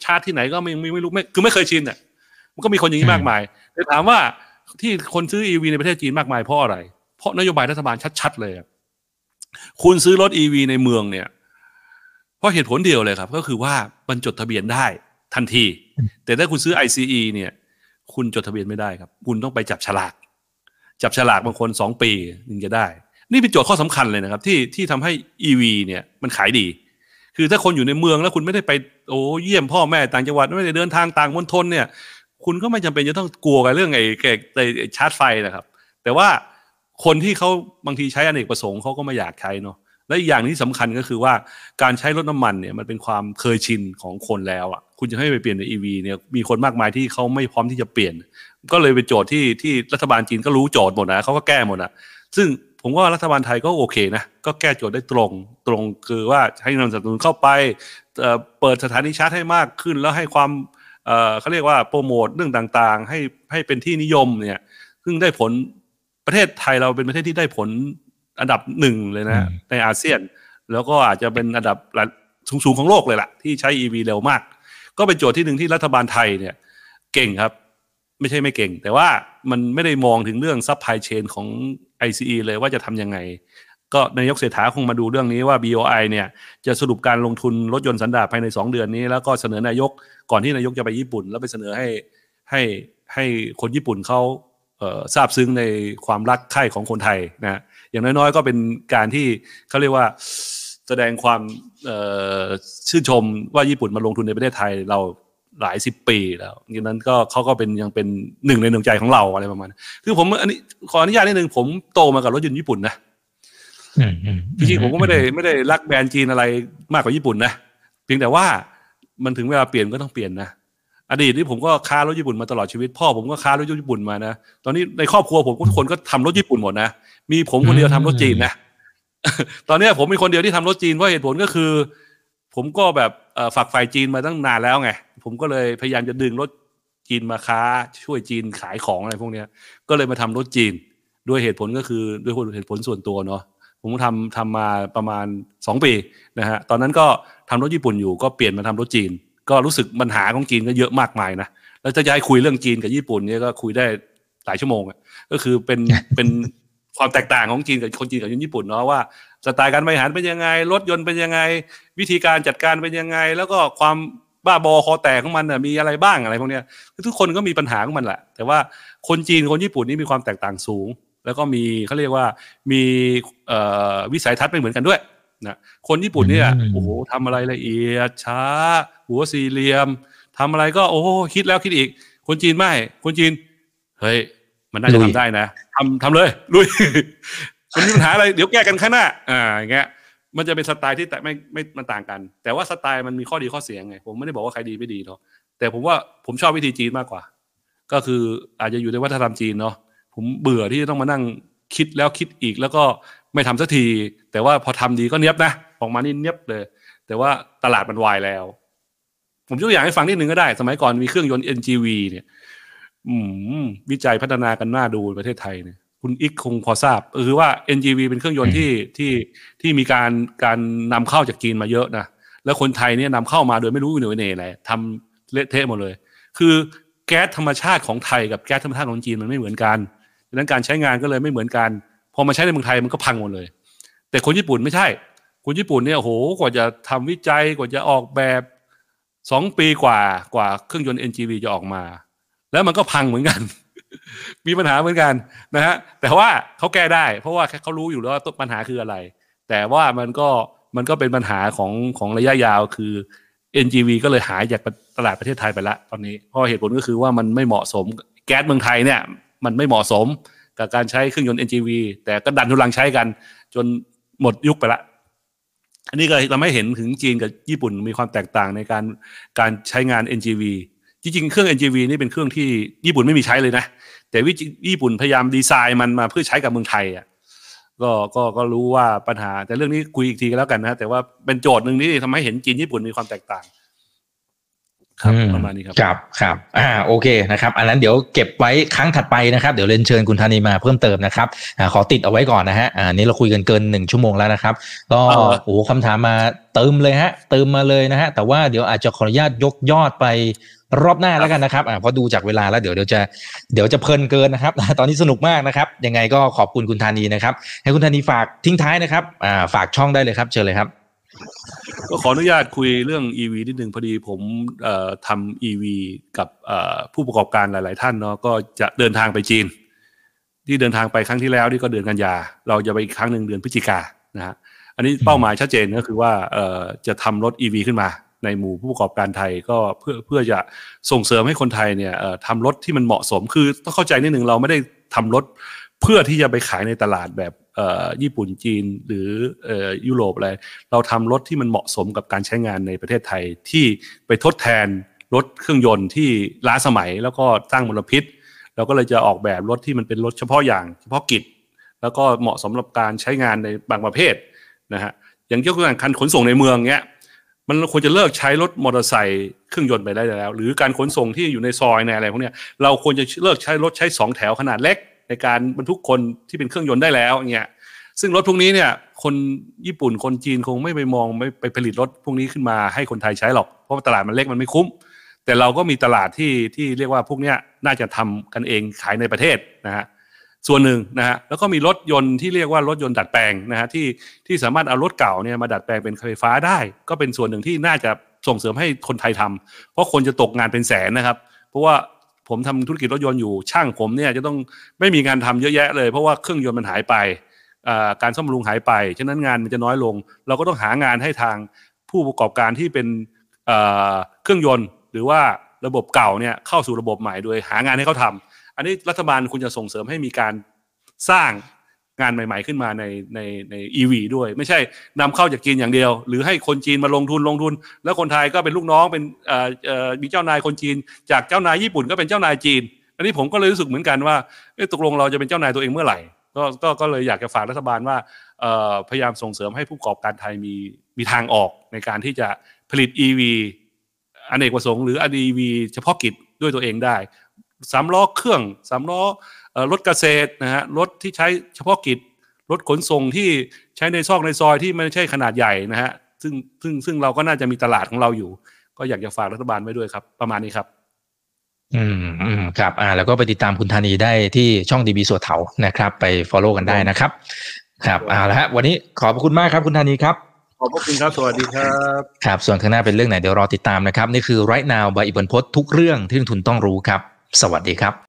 ชาร์จที่ไหนก็ไม่ไม่ไม่รู้ไม่คือไม่เคยชินอะมันก็มีคนอย่างนี้มากมายแต่ถามว่าที่คนซื้อ EV ในประเทศจีนมากมายเพราะอะไร เพราะนโยบายรัฐบาลชัดๆเลยอะคุณซื้อรถ EV ในเมืองเนี่ย เพราะเหตุผลเดียวเลยครับ ก็คือว่ามันจดทะเบียนได้ทันที แต่ถ้าคุณซื้อ ICE เนี่ย คุณจดทะเบียนไม่ได้ครับ คุณต้องไปจับฉลาก จับฉลากบางคนสองปีถึงจะได้ นี่เป็นโจทย์ข้อสำคัญเลยนะครับ ที่ที่ทำให้ EV เนี่ยมันขายดี คือถ้าคนอยู่ในเมืองแล้วคุณไม่ได้ไปโอ้เยี่ยมพ่อแม่ต่างจังหวัดไม่ได้เดินทางต่างมณฑลเนี่ย คุณก็ไม่จำเป็นจะต้องกลัวกับเรื่องไอ้ไอ้ไอ้ไอ้ชาร์จไฟนะครับ แต่ว่าคนที่เขาบางทีใช้อเนกประสงค์เขาก็ไม่อยากใช้เนาะ และอีกอย่างที่สำคัญก็คือว่าการใช้รถน้ำมันเนี่ยมันเป็นความเคยชินของคนแล้วอะคุณจะให้ไปเปลี่ยนเป็น EV เนี่ยมีคนมากมายที่เขาไม่พร้อมที่จะเปลี่ยน ก็เลยเป็นโจทย์ที่ที่รัฐบาลจีนก็รู้โจทย์หมดนะเขาก็แก้หมดนะซึ่งผมว่ารัฐบาลไทยก็โอเคนะก็แก้โจทย์ได้ตรงตรงคือว่าให้เงินสนับสนุนเข้าไปเปิดสถานีชาร์จให้มากขึ้น แล้วให้ความเขาเรียกว่าโปรโมทเรื่องต่างๆ ให้ให้เป็นที่นิยมเนี่ยซึ่งได้ผลประเทศไทยเราเป็นประเทศที่ได้ผล อันดับหนึ่งเลยนะในอาเซียน แล้วก็อาจจะเป็นอันดับสูงๆของโลกเลยล่ะ ที่ใช้ EV เร็วมาก ก็เป็นโจทย์ที่หนึ่งที่รัฐบาลไทยเนี่ย เก่งครับ ไม่ใช่ไม่เก่ง แต่ว่ามันไม่ได้มองถึงเรื่อง supply chain ของ ICE เลยว่าจะทำยังไง ก็นายกเศรษฐาคงมาดูเรื่องนี้ว่า BOI เนี่ยจะสรุปการลงทุนรถยนต์สันดาปภายใน 2 เดือนนี้ แล้วก็เสนอนายกก่อนที่นายกจะไปญี่ปุ่น แล้วไปเสนอให้ให้ให้คนญี่ปุ่นเขาซาบซึ้งในความรักใคร่ของคนไทยนะ อย่างน้อยๆ ก็เป็นการที่เขาเรียกว่าแสดงความชื่นชมว่าญี่ปุ่นมาลงทุนในประเทศไทยเราหลายสิบปีแล้วดังนั้นก็เขาก็เป็นยังเป็นหนึ่งในหนึ่งใจของเราอะไรประมาณนี้คือผมอันนี้ขออนุญาตนิดนึงผมโตมากับรถยนต์ญี่ปุ่นนะจริงๆผมก็ไม่ได้ไม่ได้รักแบรนด์จีนอะไรมากกว่าญี่ปุ่นนะเพียงแต่ว่ามันถึงเวลาเปลี่ยนก็ต้องเปลี่ยนนะ อดีตที่ผมก็ค้ารถญี่ปุ่นมาตลอดชีวิต พ่อผมก็ค้ารถญี่ปุ่นมานะตอนนี้ในครอบครัวผมทุกคนก็ทำรถญี่ปุ่นหมดนะมีผมคนเดียวทำรถจีนนะตอนนี้ผมมีคนเดียวที่ทำรถจีนเพราะเหตุผลก็คือ ผมก็แบบฝักไฟจีนมาตั้งนานแล้วไงผมก็เลยพยายามจะดึงรถจีนมาค้า ช่วยจีนขายของอะไรพวกนี้ก็เลยมาทำรถจีน ด้วยเหตุผลก็คือด้วยเหตุผลส่วนตัวเนาะผมทำทำมาประมาณสองปีนะฮะตอนนั้นก็ทำรถญี่ปุ่นอยู่ก็เปลี่ยนมาทำรถจีน ก็รู้สึกปัญหาของจีนก็เยอะมากมายนะแล้วจะย้ายคุยเรื่องจีนกับญี่ปุ่นเนี่ยก็คุยได้หลายชั่วโมงก็คือเป็นเป็นความแตกต่างของจีนกับคนจีนกับญี่ปุ่นเนาะว่าสไตล์การบริหารเป็นยังไงรถยนต์เป็นยังไง วิธีการจัดการเป็นยังไง แล้วก็ความบ้าบอคอแตกของมันมีอะไรบ้างอะไรพวกนี้ทุกคนก็มีปัญหาของมันแหละแต่ว่าคนจีนคนญี่ปุ่นนี่มีความแตกต่างสูง แล้วก็มีเขาเรียกว่ามีวิสัยทัศน์ไม่เหมือนกันด้วย นะคนญี่ปุ่นเนี่ยโอ้โหทำอะไรละเอียดช้า หัวสี่เหลี่ยมทำอะไรก็โอ้คิดแล้วคิดอีก คนจีนไม่ คนจีน เฮ้ย มันน่าจะทำได้นะทำทำเลยลุยมันมีปัญหาอะไรเดี๋ยวแก้กันข้างหน้าอ่าอย่างเงี้ยมันจะเป็นสไตล์ที่แต่ไม่ไม่มันต่างกัน แต่ว่าสไตล์มันมีข้อดีข้อเสียไง ผมไม่ได้บอกว่าใครดีไม่ดีเนาะแต่ผมว่าผมชอบวิธีจีนมากกว่า ก็คืออาจจะอยู่ในวัฒนธรรมจีนเนาะผมเบื่อที่จะต้องมานั่งคิดแล้วคิดอีกแล้วก็ ไม่ทำสักที แต่ว่าพอทำดีก็เนี้ยบนะออกมานี่เนี้ยบเลย แต่ว่าตลาดมันวายแล้ว ผมยกตัวอย่างให้ฟังนิดนึงก็ได้ สมัยก่อนมีเครื่องยนต์ NGV เนี่ย อืมวิจัยพัฒนากันหน้าดูประเทศไทยเนี่ยคุณอิกคงพอทราบคือว่า NGV เป็นเครื่องยนต์ที่ที่ที่มีการการนำเข้าจากจีนมาเยอะนะแล้วคนไทยเนี่ยนำเข้ามาโดยไม่รู้อยู่ในไหนทำเละเทะหมดเลย คือแก๊สธรรมชาติของไทยกับแก๊สธรรมชาติของจีนมันไม่เหมือนกันดังนั้นการใช้งานก็เลยไม่เหมือนกัน อมาใช้ในเมืองไทยมันก็พังหมดเลย แต่คนญี่ปุ่นไม่ใช่ คนญี่ปุ่นเนี่ยโหกว่าจะทำวิจัยกว่าจะออกแบบสองปีกว่ากว่าเครื่องยนต์ NGV จะออกมา แล้วมันก็พังเหมือนกัน มีปัญหาเหมือนกันนะฮะแต่ว่าเขาแก้ได้ เพราะว่าเขารู้อยู่แล้วว่าปัญหาคืออะไร แต่ว่ามันก็มันก็เป็นปัญหาของของระยะยาวคือ NGV ก็เลยหายจากตลาดประเทศไทยไปละตอนนี้เพราะเหตุผลก็คือว่ามันไม่เหมาะสม แก๊สเมืองไทยเนี่ย มันไม่เหมาะสม กับการใช้เครื่องยนต์ NGV แต่ก็ดันทุลังใช้กัน จนหมดยุคไปละ อันนี้ก็เราไม่เห็นถึงจีนกับญี่ปุ่นมีความแตกต่างในการการใช้งาน NGV จริงๆ เครื่อง NGV นี่เป็นเครื่องที่ญี่ปุ่นไม่มีใช้เลยนะ แต่วิญี่ปุ่นพยายามดีไซน์มันมาเพื่อใช้กับเมืองไทยอะก็ก็ก็รู้ว่าปัญหา แต่เรื่องนี้คุยอีกทีก็แล้วกันนะ แต่ว่าเป็นโจทย์หนึ่งที่ทำให้เห็นจีนญี่ปุ่นมีความแตกต่าง ครับประมาณนี้ครับครับครับอ่าโอเคนะครับ อันนั้นเดี๋ยวเก็บไว้ครั้งถัดไปนะครับ เดี๋ยวเรียนเชิญคุณธานีมาเพิ่มเติมนะครับอ่าขอติดเอาไว้ก่อนนะฮะอ่านี้เราคุยกันเกินหนึ่งชั่วโมงแล้วนะครับ ก็โอ้คำถามมาเติมเลยฮะเติมมาเลยนะฮะแต่ว่าเดี๋ยวอาจจะขออนุญาตยกยอดไปรอบหน้าแล้วกันนะครับอ่าพอดูจากเวลาแล้วเดี๋ยวเดี๋ยวจะเดี๋ยวจะเพลินเกินนะครับ ตอนนี้สนุกมากนะครับ ยังไงก็ขอบคุณคุณธานีนะครับ ให้คุณธานีฝากทิ้งท้ายนะครับอ่าฝากช่องได้เลยครับเชิญเลยครับ ก็ขออนุญาตคุยเรื่อง EV นิดหนึ่งพอดีผมเอ่อทำ EV กับผู้ประกอบการหลาย ๆ ท่านเนาะก็จะเดินทางไปจีน ที่เดินทางไปครั้งที่แล้วนี่ก็เดือนกันยา เราจะไปอีกครั้งหนึ่งเดือนพฤศจิกานะฮะอันนี้เป้าหมายชัดเจนก็คือว่าจะทำรถ EV ขึ้นมา ในหมู่ผู้ประกอบการไทยก็เพื่อเพื่อจะส่งเสริมให้คนไทยเนี่ยทำรถที่มันเหมาะสมคือต้องเข้าใจนิดหนึ่งเราไม่ได้ทำรถ เพื่อที่จะไปขายในตลาดแบบญี่ปุ่นจีนหรือยุโรปอะไรเราทำรถที่มันเหมาะสมกับการใช้งานในประเทศไทยที่ไปทดแทนรถเครื่องยนต์ที่ล้าสมัยแล้วก็สร้างมลพิษเราก็เลยจะออกแบบรถที่มันเป็นรถเฉพาะอย่างเฉพาะกิจ แล้วก็เหมาะสำหรับการใช้งานในบางประเภทนะฮะอย่างยกตัวอย่างการขนส่งในเมืองเนี้ยมันควรจะเลิกใช้รถมอเตอร์ไซค์เครื่องยนต์ไปได้แล้ว หรือการขนส่งที่อยู่ในซอยในอะไรพวกเนี้ยเราควรจะเลิกใช้รถใช้สองแถวขนาดเล็ก ในการบรรทุกคนที่เป็นเครื่องยนต์ได้แล้วเงี้ยซึ่งรถพวกนี้เนี่ยคนญี่ปุ่นคนจีนคงไม่ไปมองไม่ไปผลิตรถพวกนี้ขึ้นมาให้คนไทยใช้หรอก เพราะตลาดมันเล็กมันไม่คุ้ม แต่เราก็มีตลาดที่ที่เรียกว่าพวกเนี้ยน่าจะทำกันเองขายในประเทศนะฮะส่วนหนึ่งนะฮะแล้วก็มีรถยนต์ที่เรียกว่ารถยนต์ดัดแปลงนะฮะที่ที่สามารถเอารถเก่าเนี่ยมาดัดแปลงเป็นไฟฟ้าได้ ก็เป็นส่วนหนึ่งที่น่าจะส่งเสริมให้คนไทยทำเพราะคนจะตกงานเป็นแสนนะครับ เพราะว่า ผมทำธุรกิจรถยนต์อยู่ช่างผมเนี่ยจะต้องไม่มีงานทำเยอะแยะเลย เพราะว่าเครื่องยนต์มันหายไปการซ่อมบำรุงหายไป ฉะนั้นงานมันจะน้อยลง เราก็ต้องหางานให้ทางผู้ประกอบการที่เป็นเครื่องยนต์ หรือว่าระบบเก่าเนี่ยเข้าสู่ระบบใหม่โดยหางานให้เขาทำอันนี้รัฐบาลคุณจะส่งเสริมให้มีการสร้าง งานใหม่ ๆ ขึ้นมาในในในอีวีด้วย ไม่ใช่นำเข้าจากจีนอย่างเดียว หรือให้คนจีนมาลงทุนลงทุน แล้วคนไทยก็เป็นลูกน้องเป็นเอ่อเอ่อมีเจ้านายคนจีน จากเจ้านายญี่ปุ่นก็เป็นเจ้านายจีน อันนี้ผมก็เลยรู้สึกเหมือนกันว่าตกลงเราจะเป็นเจ้านายตัวเองเมื่อไหร่ก็ก็ก็เลยอยากจะฝากรัฐบาลว่าพยายามส่งเสริมให้ผู้ประกอบการไทยมีมีทางออกในการที่จะผลิต EV อเนกประสงค์หรือ EV เฉพาะกิจด้วยตัวเองได้สามล้อเครื่องสามล้อ รถเกษตรนะฮะรถที่ใช้เฉพาะกิจ รถขนส่งที่ใช้ในซอกในซอยที่ไม่ใช่ขนาดใหญ่นะฮะซึ่งซึ่งซึ่งเราก็น่าจะมีตลาดของเราอยู่ ก็อยากจะฝากรัฐบาลไว้ด้วยครับ ประมาณนี้ครับ อืมอืมครับ อ่า แล้วก็ไปติดตามคุณธานีได้ที่ช่องดีบีสวดเถานะครับ ไป follow กันได้นะครับ ครับอ่าแล้วฮะวันนี้ขอบคุณมากครับคุณธานีครับขอบคุณครับ สวัสดีครับ ครับ ส่วนข้างหน้าเป็นเรื่องไหนเดี๋ยวรอติดตามนะครับ นี่คือ right now ใบอิบันพศทุกเรื่องที่ทุนต้องรู้ครับ สวัสดีครับ